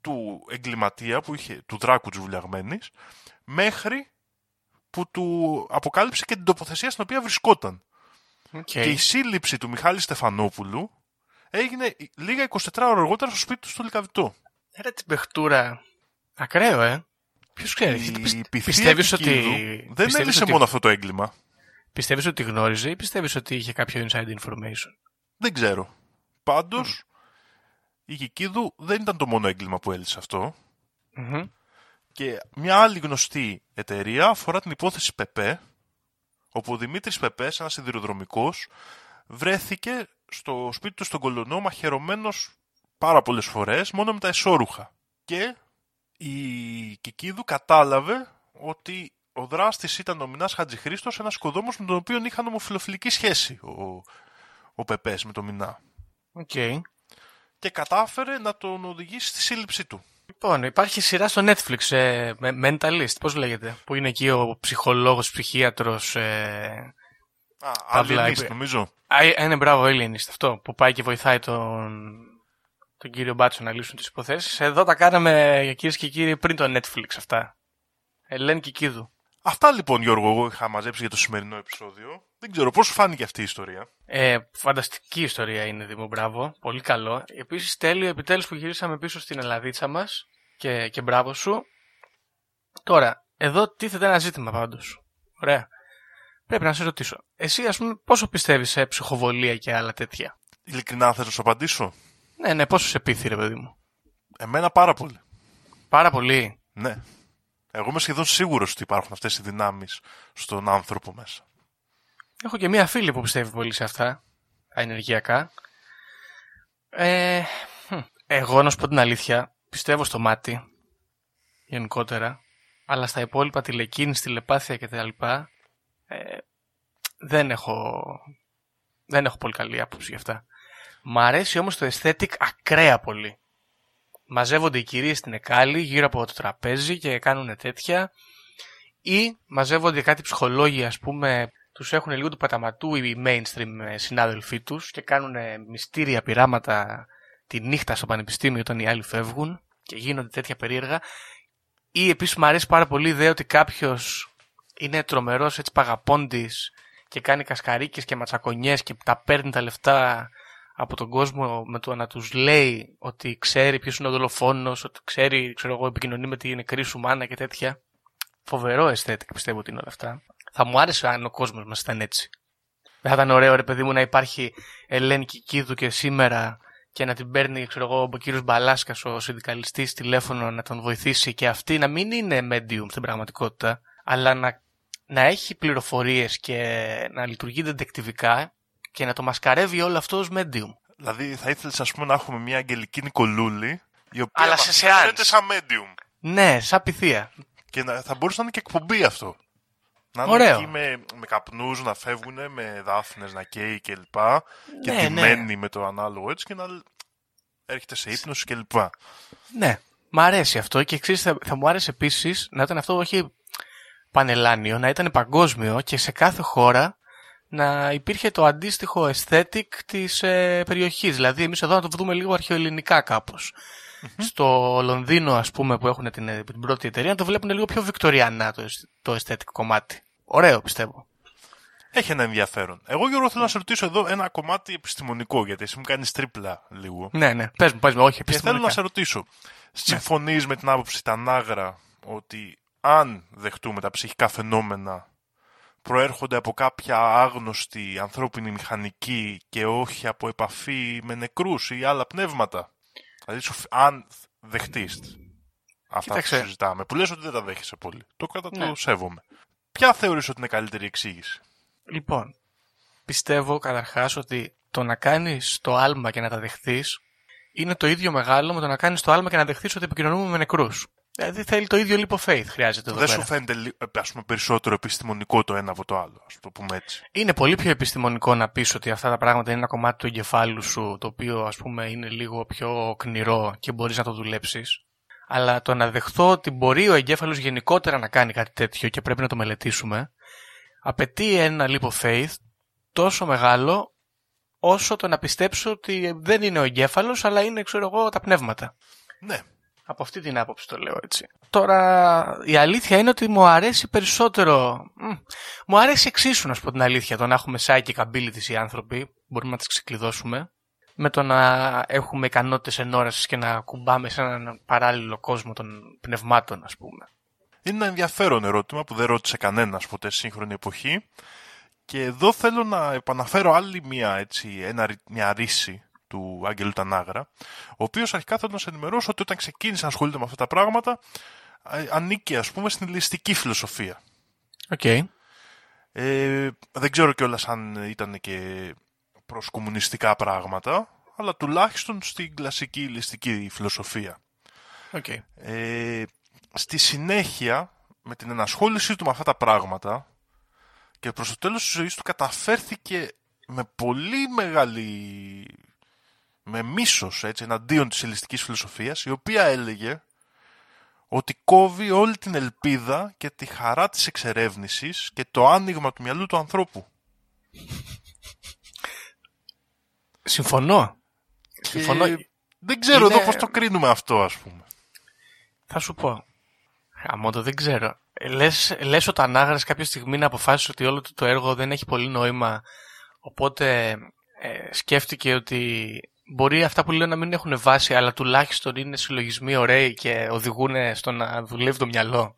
του εγκληματία, που είχε, του δράκου της βουλιαγμένης, μέχρι που του αποκάλυψε και την τοποθεσία στην οποία βρισκόταν. Okay. Και η σύλληψη του Μιχάλη Στεφανόπουλου έγινε λίγα 24 ώρα αργότερα στο σπίτι του στο Λικαβιτό. Ρε την παιχτούρα. Ακραίο, ε. Ποιος ξέρει. Η Πιστεύεις πυθία ότι. Κικίδου δεν πιστεύεις έλυσε ότι... μόνο αυτό το έγκλημα. Πιστεύεις ότι γνώριζε ή πιστεύεις ότι είχε κάποιο inside information; Δεν ξέρω. Πάντως, η Κικίδου δεν ήταν το μόνο έγκλημα που έλυσε αυτό. Μμμ. Και μια άλλη γνωστή εταιρεία αφορά την υπόθεση ΠΕΠΕ, όπου ο Δημήτρης ΠΕΠΕ, ένας σιδηροδρομικός, βρέθηκε στο σπίτι του στον Κολονό μαχαιρωμένος πάρα πολλές φορές, μόνο με τα εσώρουχα. Και η Κικίδου κατάλαβε ότι ο δράστης ήταν ο Μινάς Χατζηχρήστος, ένας οικοδόμος με τον οποίο είχαν ομοφυλοφιλική σχέση ο, ο Πεπές με τον Μινά. Οκ. Και κατάφερε να τον οδηγήσει στη σύλληψή του. Λοιπόν, υπάρχει σειρά στο Netflix, ε, με- Mentalist, πώς λέγεται, που είναι εκεί ο ψυχολόγος, ψυχίατρος, ε... Α, Παύλα, Alienist, είπε- νομίζω. Α, είναι μπράβο, Alienist αυτό, που πάει και βοηθάει τον, τον κύριο Μπάτσο να λύσουν τις υποθέσεις. Εδώ τα κάναμε, κυρίες και κύριοι, πριν το Netflix αυτά. Ελένη Κικίδου. Αυτά λοιπόν, Γιώργο, εγώ είχα μαζέψει για το σημερινό επεισόδιο. Δεν ξέρω πώς σου φάνηκε αυτή η ιστορία; Ε, φανταστική ιστορία είναι, Δήμο, μπράβο. Πολύ καλό. Επίσης, τέλειο επιτέλους που γυρίσαμε πίσω στην Ελλαδίτσα μας και, και μπράβο σου. Τώρα, εδώ τίθεται ένα ζήτημα πάντως. Ωραία. Πρέπει να σε ρωτήσω. Εσύ, ας πούμε, πόσο πιστεύεις σε ψυχοβολία και άλλα τέτοια; Ειλικρινά θες να σου απαντήσω; Ναι, ναι, πόσο σε πείθει, παιδί μου. Εμένα πάρα πολύ. Πάρα πολύ. Ναι. Εγώ είμαι σχεδόν σίγουρος ότι υπάρχουν αυτές οι δυνάμεις στον άνθρωπο μέσα. Έχω και μία φίλη που πιστεύει πολύ σε αυτά, τα ενεργειακά. Ε, χμ, εγώ, να σου πω την αλήθεια, πιστεύω στο μάτι, γενικότερα, αλλά στα υπόλοιπα τηλεκίνηση, τηλεπάθεια κτλ. Ε, δεν έχω, δεν έχω πολύ καλή άποψη γι' αυτά. Μ' αρέσει όμως το aesthetic ακραία πολύ. Μαζεύονται οι κυρίες στην Εκάλη γύρω από το τραπέζι και κάνουν τέτοια. Ή μαζεύονται κάτι ψυχολόγοι ας πούμε τους έχουν λίγο του παταματού οι mainstream ε, συνάδελφοί τους και κάνουν μυστήρια πειράματα τη νύχτα στο πανεπιστήμιο όταν οι άλλοι φεύγουν και γίνονται τέτοια περίεργα. Ή επίσης μου αρέσει πάρα πολύ η ιδέα ότι κάποιος είναι τρομερός έτσι παγαπώντης και κάνει κασκαρίκες και ματσακονιές και τα παίρνει τα λεφτά από τον κόσμο με το να τους λέει ότι ξέρει ποιος είναι ο δολοφόνος, ότι ξέρει, ξέρω εγώ, επικοινωνεί με τη νεκρή σου μάνα και τέτοια. Φοβερό aesthetic πιστεύω ότι είναι όλα αυτά. Θα μου άρεσε αν ο κόσμος μας ήταν έτσι. Δεν θα ήταν ωραίο ρε παιδί μου να υπάρχει Ελένη Κικίδου και σήμερα και να την παίρνει ξέρω εγώ, ο κύριος Μπαλάσκας ο συνδικαλιστής τηλέφωνο να τον βοηθήσει και αυτή να μην είναι medium στην πραγματικότητα αλλά να, να έχει πληροφορίες και να λειτουργεί δεντεκτιβικά και να το μασκαρεύει όλο αυτό ως medium. Δηλαδή θα ήθελες ας πούμε να έχουμε μια αγγελική Νικολούλη η οποία Αλλά σε φαίνεται seance. σαν medium. Ναι, σαν πυθία. Και να, θα μπορούσε να είναι και εκπομπή αυτό. Να είναι Ωραίο. εκεί με, με καπνούς να φεύγουν, με δάφνες να καίει κλπ. Και Ναι, ναι. ντυμένοι με το ανάλογο έτσι και να έρχεται σε ύπνος κλπ. Ναι, Μ' αρέσει αυτό και εξής θα, θα μου άρεσε επίσης να ήταν αυτό όχι πανελλάνιο, να ήταν παγκόσμιο και σε κάθε χώρα να υπήρχε το αντίστοιχο aesthetic της ε, περιοχής. Δηλαδή εμείς εδώ να το δούμε λίγο αρχαιοελληνικά κάπως. Στο Λονδίνο ας πούμε που έχουν την, την πρώτη εταιρεία να το βλέπουν λίγο πιο βικτοριανά το, το aesthetic κομμάτι. Ωραίο πιστεύω. Έχει ένα ενδιαφέρον. Εγώ, Γιώργο, θέλω να σε ρωτήσω εδώ ένα κομμάτι επιστημονικό, γιατί εσύ μου κάνεις τρίπλα λίγο. Ναι, ναι. Πες μου, πες μου, όχι Και θέλω να επιστημονικά. σε ρωτήσω, συμφωνείς με την άποψη τα Νάγρα ότι αν δεχτούμε τα ψυχικά φαινόμενα προέρχονται από κάποια άγνωστη ανθρώπινη μηχανική και όχι από επαφή με νεκρούς ή άλλα πνεύματα. Δηλαδή, σου- αν δεχτείς αυτά Κοίταξε. που συζητάμε, που λες ότι δεν τα δέχεσαι πολύ. Το κατά Ναι. το σέβομαι. Ποια θεωρείς ότι είναι καλύτερη εξήγηση; Λοιπόν, πιστεύω καταρχάς ότι το να κάνεις το άλμα και να τα δεχθείς είναι το ίδιο μεγάλο με το να κάνεις το άλμα και να δεχθείς ότι επικοινωνούμε με νεκρούς. Δηλαδή θέλει το ίδιο λίπο faith χρειάζεται εδώ δεν πέρα. σου φαίνεται λι- ε, ας πούμε, περισσότερο επιστημονικό το ένα από το άλλο, ας το πούμε έτσι. Είναι πολύ πιο επιστημονικό να πεις ότι αυτά τα πράγματα είναι ένα κομμάτι του εγκεφάλου σου το οποίο ας πούμε είναι λίγο πιο κνηρό και μπορείς να το δουλέψεις. Αλλά το να δεχθώ ότι μπορεί ο εγκέφαλος γενικότερα να κάνει κάτι τέτοιο και πρέπει να το μελετήσουμε απαιτεί ένα λίπο faith τόσο μεγάλο όσο το να πιστέψω ότι δεν είναι ο εγκέφαλος αλλά είναι ξέρω εγώ τα πνεύματα. Ναι. Από αυτή την άποψη το λέω έτσι. Τώρα η αλήθεια είναι ότι μου αρέσει περισσότερο. μ, Μου αρέσει εξίσου να σου πω την αλήθεια το να έχουμε psychic abilities οι άνθρωποι. Μπορούμε να τις ξεκλειδώσουμε. Με το να έχουμε ικανότητες ενόρασης και να ακουμπάμε σε έναν παράλληλο κόσμο των πνευμάτων ας πούμε. Είναι ένα ενδιαφέρον ερώτημα που δεν ρώτησε κανένας ποτέ στη σύγχρονη εποχή. Και εδώ θέλω να επαναφέρω άλλη μια, έτσι, ένα, ρή- μια ρήση του Άγγελου Τανάγρα, ο οποίος αρχικά θέλω να σε ενημερώσω ότι όταν ξεκίνησε να ασχολείται με αυτά τα πράγματα, ε, ανήκει ας πούμε στην υλιστική φιλοσοφία. Οκ. Ε, δεν ξέρω κιόλας αν ήταν και προς κομμουνιστικά πράγματα, αλλά τουλάχιστον στην κλασική υλιστική φιλοσοφία. Οκ. Ε, στη συνέχεια, με την ενασχόλησή του με αυτά τα πράγματα και προς το τέλος της ζωής του καταφέρθηκε με πολύ μεγάλη με μίσος έτσι, εναντίον της υλιστικής φιλοσοφίας η οποία έλεγε ότι κόβει όλη την ελπίδα και τη χαρά της εξερεύνησης και το άνοιγμα του μυαλού του ανθρώπου. Συμφωνώ. Συμφωνώ. Και δεν ξέρω Είναι- εδώ πώς το κρίνουμε αυτό ας πούμε. Θα σου πω. Αμόντο δεν ξέρω. Ε, Λες, λες ο Τανάγρας κάποια στιγμή να αποφάσισε ότι όλο του το έργο δεν έχει πολύ νόημα οπότε ε, σκέφτηκε ότι μπορεί αυτά που λέω να μην έχουν βάση αλλά τουλάχιστον είναι συλλογισμοί ωραίοι και οδηγούν στο να δουλεύει το μυαλό.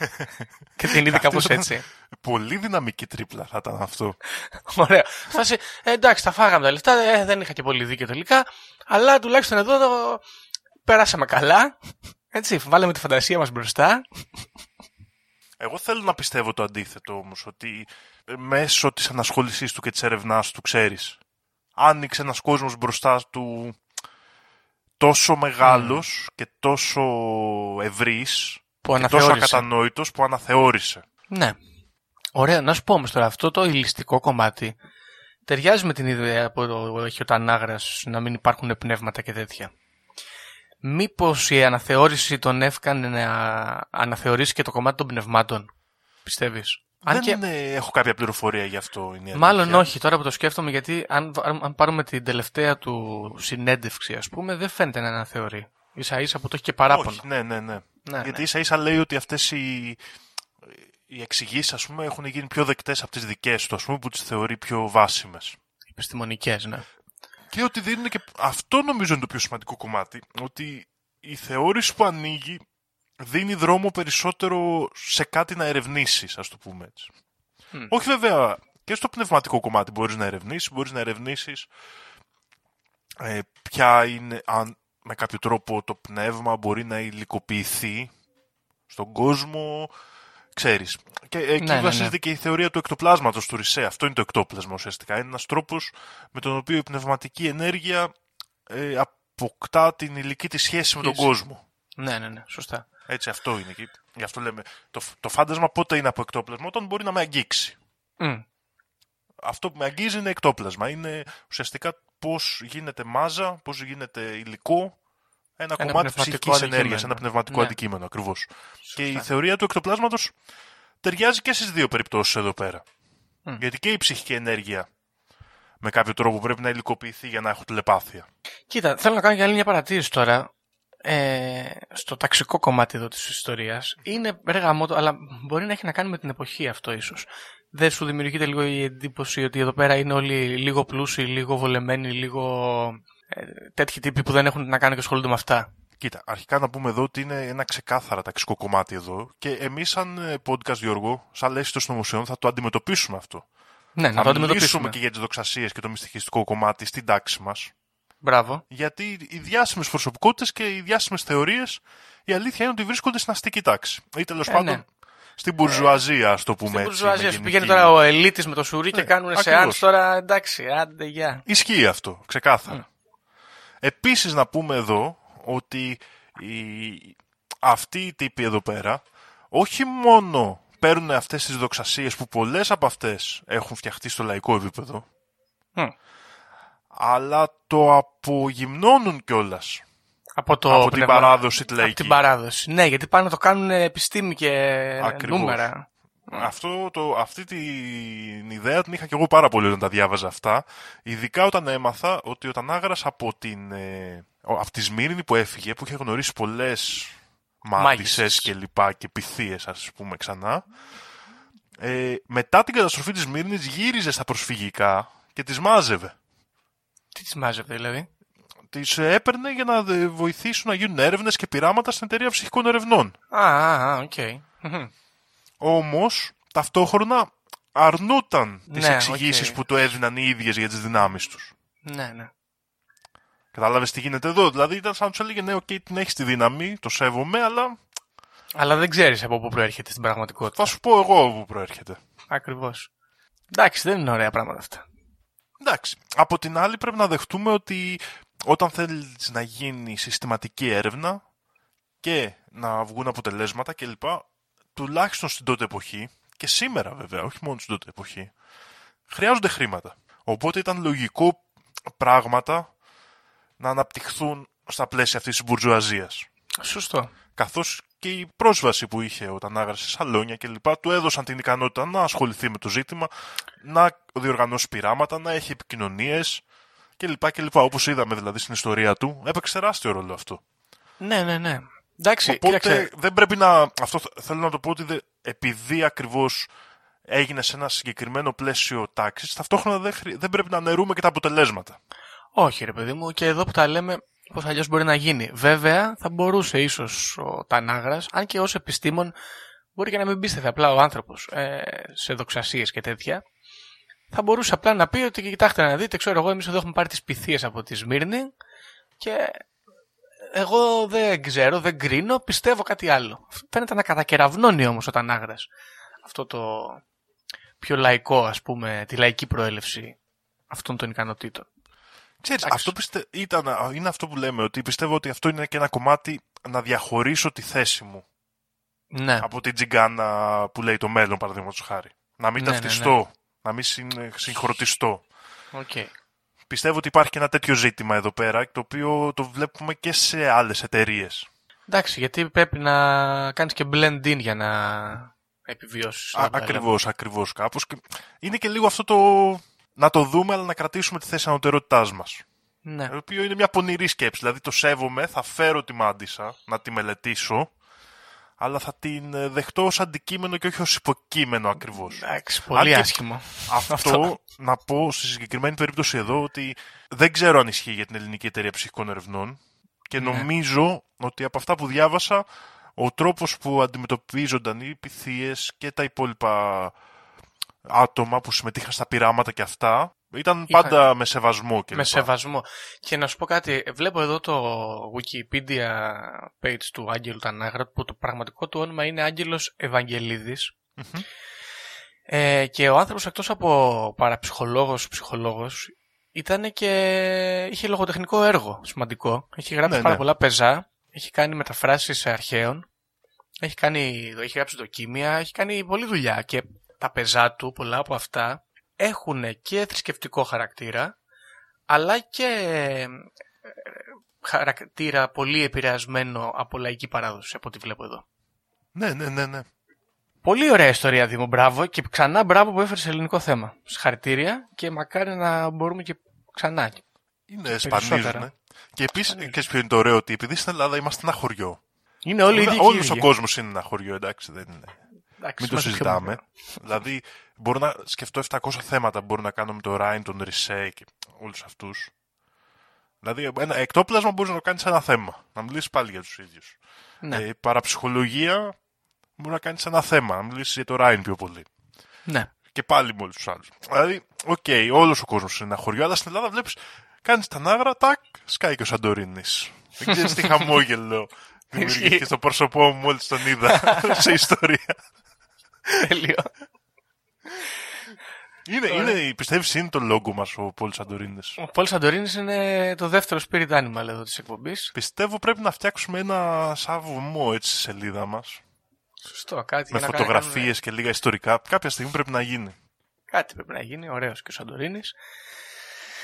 και την είδε κάπως έτσι. Πολύ δυναμική τρίπλα θα ήταν αυτό. Ωραία. Φάση, ε, εντάξει, τα φάγαμε τα λεφτά, ε, δεν είχα και πολύ δίκιο τελικά, αλλά τουλάχιστον εδώ το... περάσαμε καλά. Έτσι, βάλαμε τη φαντασία μας μπροστά. Εγώ θέλω να πιστεύω το αντίθετο όμως, ότι ε, μέσω της ανασχόλησής του και της ερευνάς του, ξέρεις, άνοιξε ένας κόσμος μπροστά του τόσο μεγάλος και τόσο ευρύς Που και τόσο αναθεώρησε. ακατανόητος που αναθεώρησε. Ναι. Ωραία, να σου πω όμως τώρα, αυτό το ηλιστικό κομμάτι ταιριάζει με την ιδέα που έχει ο Τανάγρας να μην υπάρχουν πνεύματα και τέτοια. Μήπως η αναθεώρηση τον έφκανε να αναθεωρήσει και το κομμάτι των πνευμάτων, πιστεύεις; Αν Δεν και... είναι- έχω κάποια πληροφορία γι' αυτό. Είναι η Μάλλον αλήθεια. όχι, τώρα που το σκέφτομαι, γιατί αν, αν, αν πάρουμε την τελευταία του συνέντευξη, ας πούμε, δεν φαίνεται να αναθεωρεί. Ίσα ίσα που το έχει και παράπονο. Όχι, ναι, ναι, ναι. Ναι, Γιατί ναι. ίσα ίσα λέει ότι αυτές οι, οι εξηγήσεις, ας πούμε, έχουν γίνει πιο δεκτές από τις δικές του, ας πούμε, που τις θεωρεί πιο βάσιμες. Επιστημονικές, ναι. Και ότι δίνουν και. Αυτό νομίζω είναι το πιο σημαντικό κομμάτι. Ότι η θεώρηση που ανοίγει δίνει δρόμο περισσότερο σε κάτι να ερευνήσεις, ας το πούμε έτσι. Μμ. Όχι βέβαια και στο πνευματικό κομμάτι μπορείς να ερευνήσεις, μπορείς να ερευνήσεις ε, ποια είναι, αν με κάποιο τρόπο το πνεύμα μπορεί να υλικοποιηθεί στον κόσμο. Ξέρεις. Και εκεί Ναι, ναι, ναι. βασίζεται και η θεωρία του εκτοπλάσματος του Ρισέ. Αυτό είναι το εκτόπλασμα ουσιαστικά. Είναι ένας τρόπος με τον οποίο η πνευματική ενέργεια ε, αποκτά την υλική της σχέση με τον Σχέση. κόσμο. Ναι, ναι, ναι, σωστά. Έτσι αυτό είναι. Και Γι' αυτό λέμε το, το φάντασμα πότε είναι από εκτόπλασμα όταν μπορεί να με αγγίξει. Μμ. Αυτό που με αγγίζει είναι εκτόπλασμα. Είναι ουσιαστικά πώς γίνεται μάζα, πώς γίνεται υλικό Ένα, Ένα κομμάτι πνευματικό ψυχικής αντικείμενο. ενέργειας, ένα πνευματικό Ναι. αντικείμενο ακριβώς. Και η θεωρία του εκτοπλάσματος ταιριάζει και στις δύο περιπτώσεις εδώ πέρα. Μμ. Γιατί και η ψυχική ενέργεια με κάποιο τρόπο πρέπει να υλικοποιηθεί για να έχω τηλεπάθεια. Κοίτα, θέλω να κάνω και άλλη μια παρατήρηση τώρα. Ε, στο ταξικό κομμάτι εδώ της ιστορίας είναι ρε γαμώτο, αλλά μπορεί να έχει να κάνει με την εποχή αυτό ίσως. Δεν σου δημιουργείται λίγο η εντύπωση ότι εδώ πέρα είναι όλοι λίγο πλούσιοι, λίγο βολεμένοι, λίγο ε, τέτοιοι τύποι που δεν έχουν να κάνουν και ασχολούνται με αυτά. Κοίτα, αρχικά να πούμε εδώ ότι είναι ένα ξεκάθαρα ταξικό κομμάτι εδώ και εμείς, σαν ε, podcast Γιώργο, σαν λέση των νομοσιών, θα το αντιμετωπίσουμε αυτό. Ναι, να θα το αντιμετωπίσουμε. μιλήσουμε και για τις δοξασίες και το μυστικιστικό κομμάτι στην τάξη μας. Μπράβο. Γιατί οι διάσημες προσωπικότητες και οι διάσημες θεωρίες, η αλήθεια είναι ότι βρίσκονται στην αστική τάξη. Ή τέλος Ε, πάντων ναι. στην μπουρζουαζία, ας το πούμε Στην έτσι. μπουρζουαζία με σου γενική- πηγαίνει τώρα ο ελίτης με το σουρί και Ναι, κάνουν ακριβώς. σεάνς τώρα εντάξει, άντε γεια. Ισχύει αυτό, ξεκάθαρα. Ναι. Επίσης να πούμε εδώ ότι οι... αυτοί οι τύποι εδώ πέρα όχι μόνο παίρνουν αυτές τις δοξασίες που πολλές από αυτές έχουν φτιαχτεί στο λαϊκό επίπεδο Μμ. Αλλά το απογυμνώνουν κιόλας Από, το από την πνεύμα- παράδοση τη Από λαϊκή. την παράδοση. Ναι, γιατί πάνε να το κάνουν επιστήμη και Ακριβώς. νούμερα. Αυτό το, αυτή την ιδέα την είχα και εγώ πάρα πολύ όταν τα διάβαζα αυτά. Ειδικά όταν έμαθα ότι ο Τανάγρας από, την, ε, ο- από τη Σμύρνη που έφυγε, που είχε γνωρίσει πολλές μάγισσες Μάγισσες. και λοιπά και πυθίες ας πούμε ξανά, ε, μετά την καταστροφή της Σμύρνης γύριζε στα προσφυγικά και τις μάζευε. Τι τις μάζευε δηλαδή; Τις ε, έπαιρνε για να δε- βοηθήσουν να γίνουν έρευνες και πειράματα στην εταιρεία ψυχικών ερευνών. Α, α, α, οκ. Μμμ. Όμως, ταυτόχρονα αρνούταν τις Ναι, εξηγήσεις οκ. που του έδιναν οι ίδιες για τις δυνάμεις τους. Ναι, ναι. Κατάλαβες τι γίνεται εδώ; Δηλαδή ήταν σαν να τους έλεγε ναι, οκ, την έχεις τη δύναμη, το σέβομαι, αλλά Αλλά δεν ξέρεις από πού προέρχεται στην πραγματικότητα. θα σου πω εγώ πού προέρχεται. Ακριβώς. Εντάξει, δεν είναι ωραία πράγματα αυτά. Εντάξει. Από την άλλη πρέπει να δεχτούμε ότι όταν θέλεις να γίνει συστηματική έρευνα και να βγουν αποτελέσματα κλπ. Τουλάχιστον στην τότε εποχή και σήμερα βέβαια, όχι μόνο στην τότε εποχή, χρειάζονται χρήματα. Οπότε ήταν λογικό πράγματα να αναπτυχθούν στα πλαίσια αυτής της μπουρζουαζίας. Σωστό. Καθώς και η πρόσβαση που είχε όταν άγραψε σαλόνια κλπ. του έδωσαν την ικανότητα να ασχοληθεί με το ζήτημα, να διοργανώσει πειράματα, να έχει επικοινωνίες κλπ. κλπ. Όπως είδαμε δηλαδή στην ιστορία του, έπαιξε τεράστιο ρόλο αυτό. Ναι, ναι, ναι. Εντάξει, Οπότε κοίταξε. δεν πρέπει να. Αυτό θ- θέλω να το πω ότι δεν- επειδή ακριβώς έγινε σε ένα συγκεκριμένο πλαίσιο τάξης, ταυτόχρονα δεν, χρει- δεν πρέπει να αναιρούμε και τα αποτελέσματα. Όχι, ρε παιδί μου, και εδώ που τα λέμε, πώς αλλιώς μπορεί να γίνει. Βέβαια, θα μπορούσε ίσως ο Τανάγρας, αν και ως επιστήμον, μπορεί και να μην πίστευε απλά ο άνθρωπος ε, σε δοξασίες και τέτοια. Θα μπορούσε απλά να πει ότι κοιτάξτε να δείτε, ξέρω εγώ, εμείς εδώ έχουμε πάρει τις πυθίες από τη Σμύρνη και εγώ δεν ξέρω, δεν κρίνω, πιστεύω κάτι άλλο. Φαίνεται να κατακεραυνώνει όμως ο Τανάγρας αυτό το πιο λαϊκό, ας πούμε, τη λαϊκή προέλευση αυτών των ικανοτήτων. Ξέρεις, Εντάξει. αυτό πιστε... ήταν, είναι αυτό που λέμε, ότι πιστεύω ότι αυτό είναι και ένα κομμάτι να διαχωρίσω τη θέση μου Ναι. από την τζιγκάνα που λέει το μέλλον, παραδείγματος χάρη. Να μην Ναι, ναι, ταυτιστώ, να μην συν- συγχρονιστώ. Οκ. Πιστεύω ότι υπάρχει και ένα τέτοιο ζήτημα εδώ πέρα, το οποίο το βλέπουμε και σε άλλες εταιρείες. Εντάξει, γιατί πρέπει να κάνεις και blend in για να επιβιώσεις. όλα τα άλλα. Ακριβώς, ακριβώς κάπως. Και είναι και λίγο αυτό το να το δούμε, αλλά να κρατήσουμε τη θέση ανωτερότητάς μας. Ναι. Το οποίο είναι μια πονηρή σκέψη. Δηλαδή το σέβομαι, θα φέρω τη μάντισα να τη μελετήσω, αλλά θα την ε, δεχτώ ως αντικείμενο και όχι ως υποκείμενο ακριβώς. Εντάξει, πολύ και- άσχημο. Αυτό να πω στη συγκεκριμένη περίπτωση εδώ ότι δεν ξέρω αν ισχύει για την ελληνική εταιρεία ψυχικών ερευνών και Ναι. νομίζω ότι από αυτά που διάβασα ο τρόπος που αντιμετωπίζονταν οι πυθίες και τα υπόλοιπα άτομα που συμμετείχαν στα πειράματα και αυτά ήταν Είχαν- πάντα με σεβασμό και Με σεβασμό. Και να σου πω κάτι, βλέπω εδώ το Wikipedia page του Άγγελου Τανάγρα, που το πραγματικό του όνομα είναι Άγγελος Ευαγγελίδης. Ε, και ο άνθρωπος εκτός από παραψυχολόγος, ψυχολόγος, ήταν και είχε λογοτεχνικό έργο σημαντικό. Έχει γράψει Ναι, πάρα ναι. πολλά πεζά, έχει κάνει μεταφράσεις αρχαίων, έχει, κάνει, έχει γράψει δοκίμια, έχει κάνει πολλή δουλειά και τα πεζά του, πολλά από αυτά, έχουν και θρησκευτικό χαρακτήρα, αλλά και χαρακτήρα πολύ επηρεασμένο από λαϊκή παράδοση, από ό,τι βλέπω εδώ. Ναι, ναι, ναι, ναι. Πολύ ωραία ιστορία, Δήμο. Μπράβο. Και ξανά μπράβο που έφερες σε ελληνικό θέμα. Συγχαρητήρια και μακάρι να μπορούμε και ξανά. Είναι σπανίζουν. Και επίσης, και ποιο είναι το ωραίο, ότι επειδή στην Ελλάδα είμαστε ένα χωριό. Είναι όλοι οι ίδιοι. Όλος ο κόσμος είναι ένα χωριό, εντάξει, δεν είναι. Εντάξει, Μην το είμαστε πιο συζητάμε. μακριά. δηλαδή, μπορώ να σκεφτώ 700 θέματα που μπορώ να κάνω με τον Ράιν, τον Ρισέ και όλους αυτούς. Δηλαδή, ένα εκτόπλασμα μπορείς να το κάνεις ένα θέμα. Να μιλήσεις πάλι για τους ίδιους. Ναι. Ε, παραψυχολογία μπορεί να κάνεις ένα θέμα. Να μιλήσεις για τον Ράιν πιο πολύ. ναι. Και πάλι με όλους τους άλλους. Δηλαδή, οκ, όλος ο κόσμος είναι ένα χωριό, αλλά στην Ελλάδα βλέπεις, κάνεις τα νάγρα, τάκ, σκάει και ο Σαντορίνης. Δεν ξέρεις τι χαμόγελο δημιουργήθηκε στο πρόσωπό μου μόλις τον είδα σε ιστορία. Τέλειο. Είναι, είναι, πιστεύεις είναι το λόγο μας ο Πόλ Σαντορίνης. Ο Πολ Σαντορίνη είναι το δεύτερο spirit animal εδώ της εκπομπής. Πιστεύω πρέπει να φτιάξουμε ένα σαν βωμό έτσι στη σελίδα μας. Σωστό, κάτι με για να φωτογραφίες κάνουμε- και λίγα ιστορικά. Κάποια στιγμή πρέπει να γίνει. Κάτι πρέπει να γίνει. Ωραίος και ο Σαντορίνης.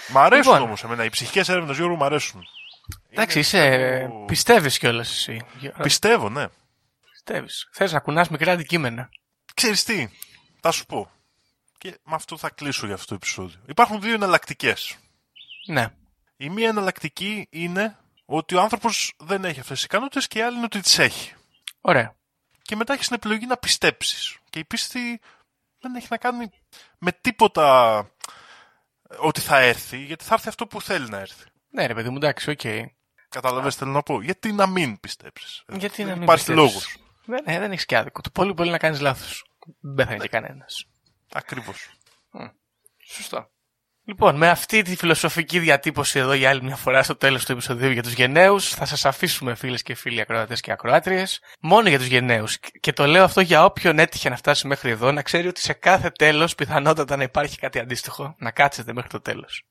Μ' αρέσουν Λοιπόν. όμως εμένα. Οι ψυχικές έρευνες Γιώργο μ' αρέσουν. Εντάξει, είσαι. πιστεύω- Πιστεύεις κιόλας εσύ. Πιστεύω, ναι. Πιστεύεις. Θες να κουνάς μικρά αντικείμενα. Ξέρεις τι, θα σου πω. Και με αυτό θα κλείσω για αυτό το επεισόδιο. Υπάρχουν δύο εναλλακτικές. Ναι. Η μία εναλλακτική είναι ότι ο άνθρωπος δεν έχει αυτές τις ικανότητες και η άλλη είναι ότι τις έχει. Ωραία. και μετά έχεις την επιλογή να πιστέψεις. Και η πίστη δεν έχει να κάνει με τίποτα ε, ότι θα έρθει, γιατί θα έρθει αυτό που θέλει να έρθει. Ναι, ρε παιδί μου, εντάξει, οκ. Καταλαβαίνεις τι θέλω να πω; Γιατί να μην πιστέψεις; Γιατί δεν να μην υπάρχει πιστεύεις. λόγος. Δεν, ναι, δεν έχεις και άδικο. Το πολύ πολύ να κάνεις λάθος. Δεν πέθανε και κανένας. Ακριβώς. Σωστό. Λοιπόν, με αυτή τη φιλοσοφική διατύπωση εδώ για άλλη μια φορά στο τέλος του επεισοδίου για τους γενναίους θα σας αφήσουμε φίλες και φίλοι ακροατές και ακροάτριες μόνο για τους γενναίους. Και το λέω αυτό για όποιον έτυχε να φτάσει μέχρι εδώ να ξέρει ότι σε κάθε τέλος πιθανότατα να υπάρχει κάτι αντίστοιχο να κάτσετε μέχρι το τέλος.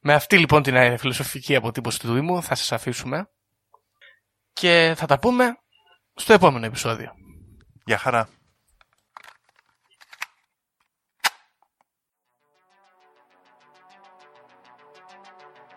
Με αυτή λοιπόν την ε, φιλοσοφική αποτύπωση του Δήμου θα σας αφήσουμε και θα τα πούμε στο επόμενο επεισόδιο. Γεια χαρά.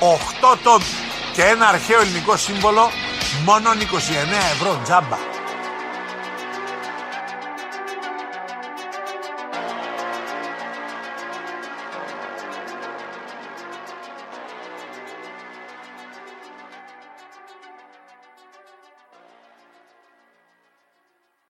8 τόμοι και ένα αρχαίο ελληνικό σύμβολο μόνο 29 ευρώ τζάμπα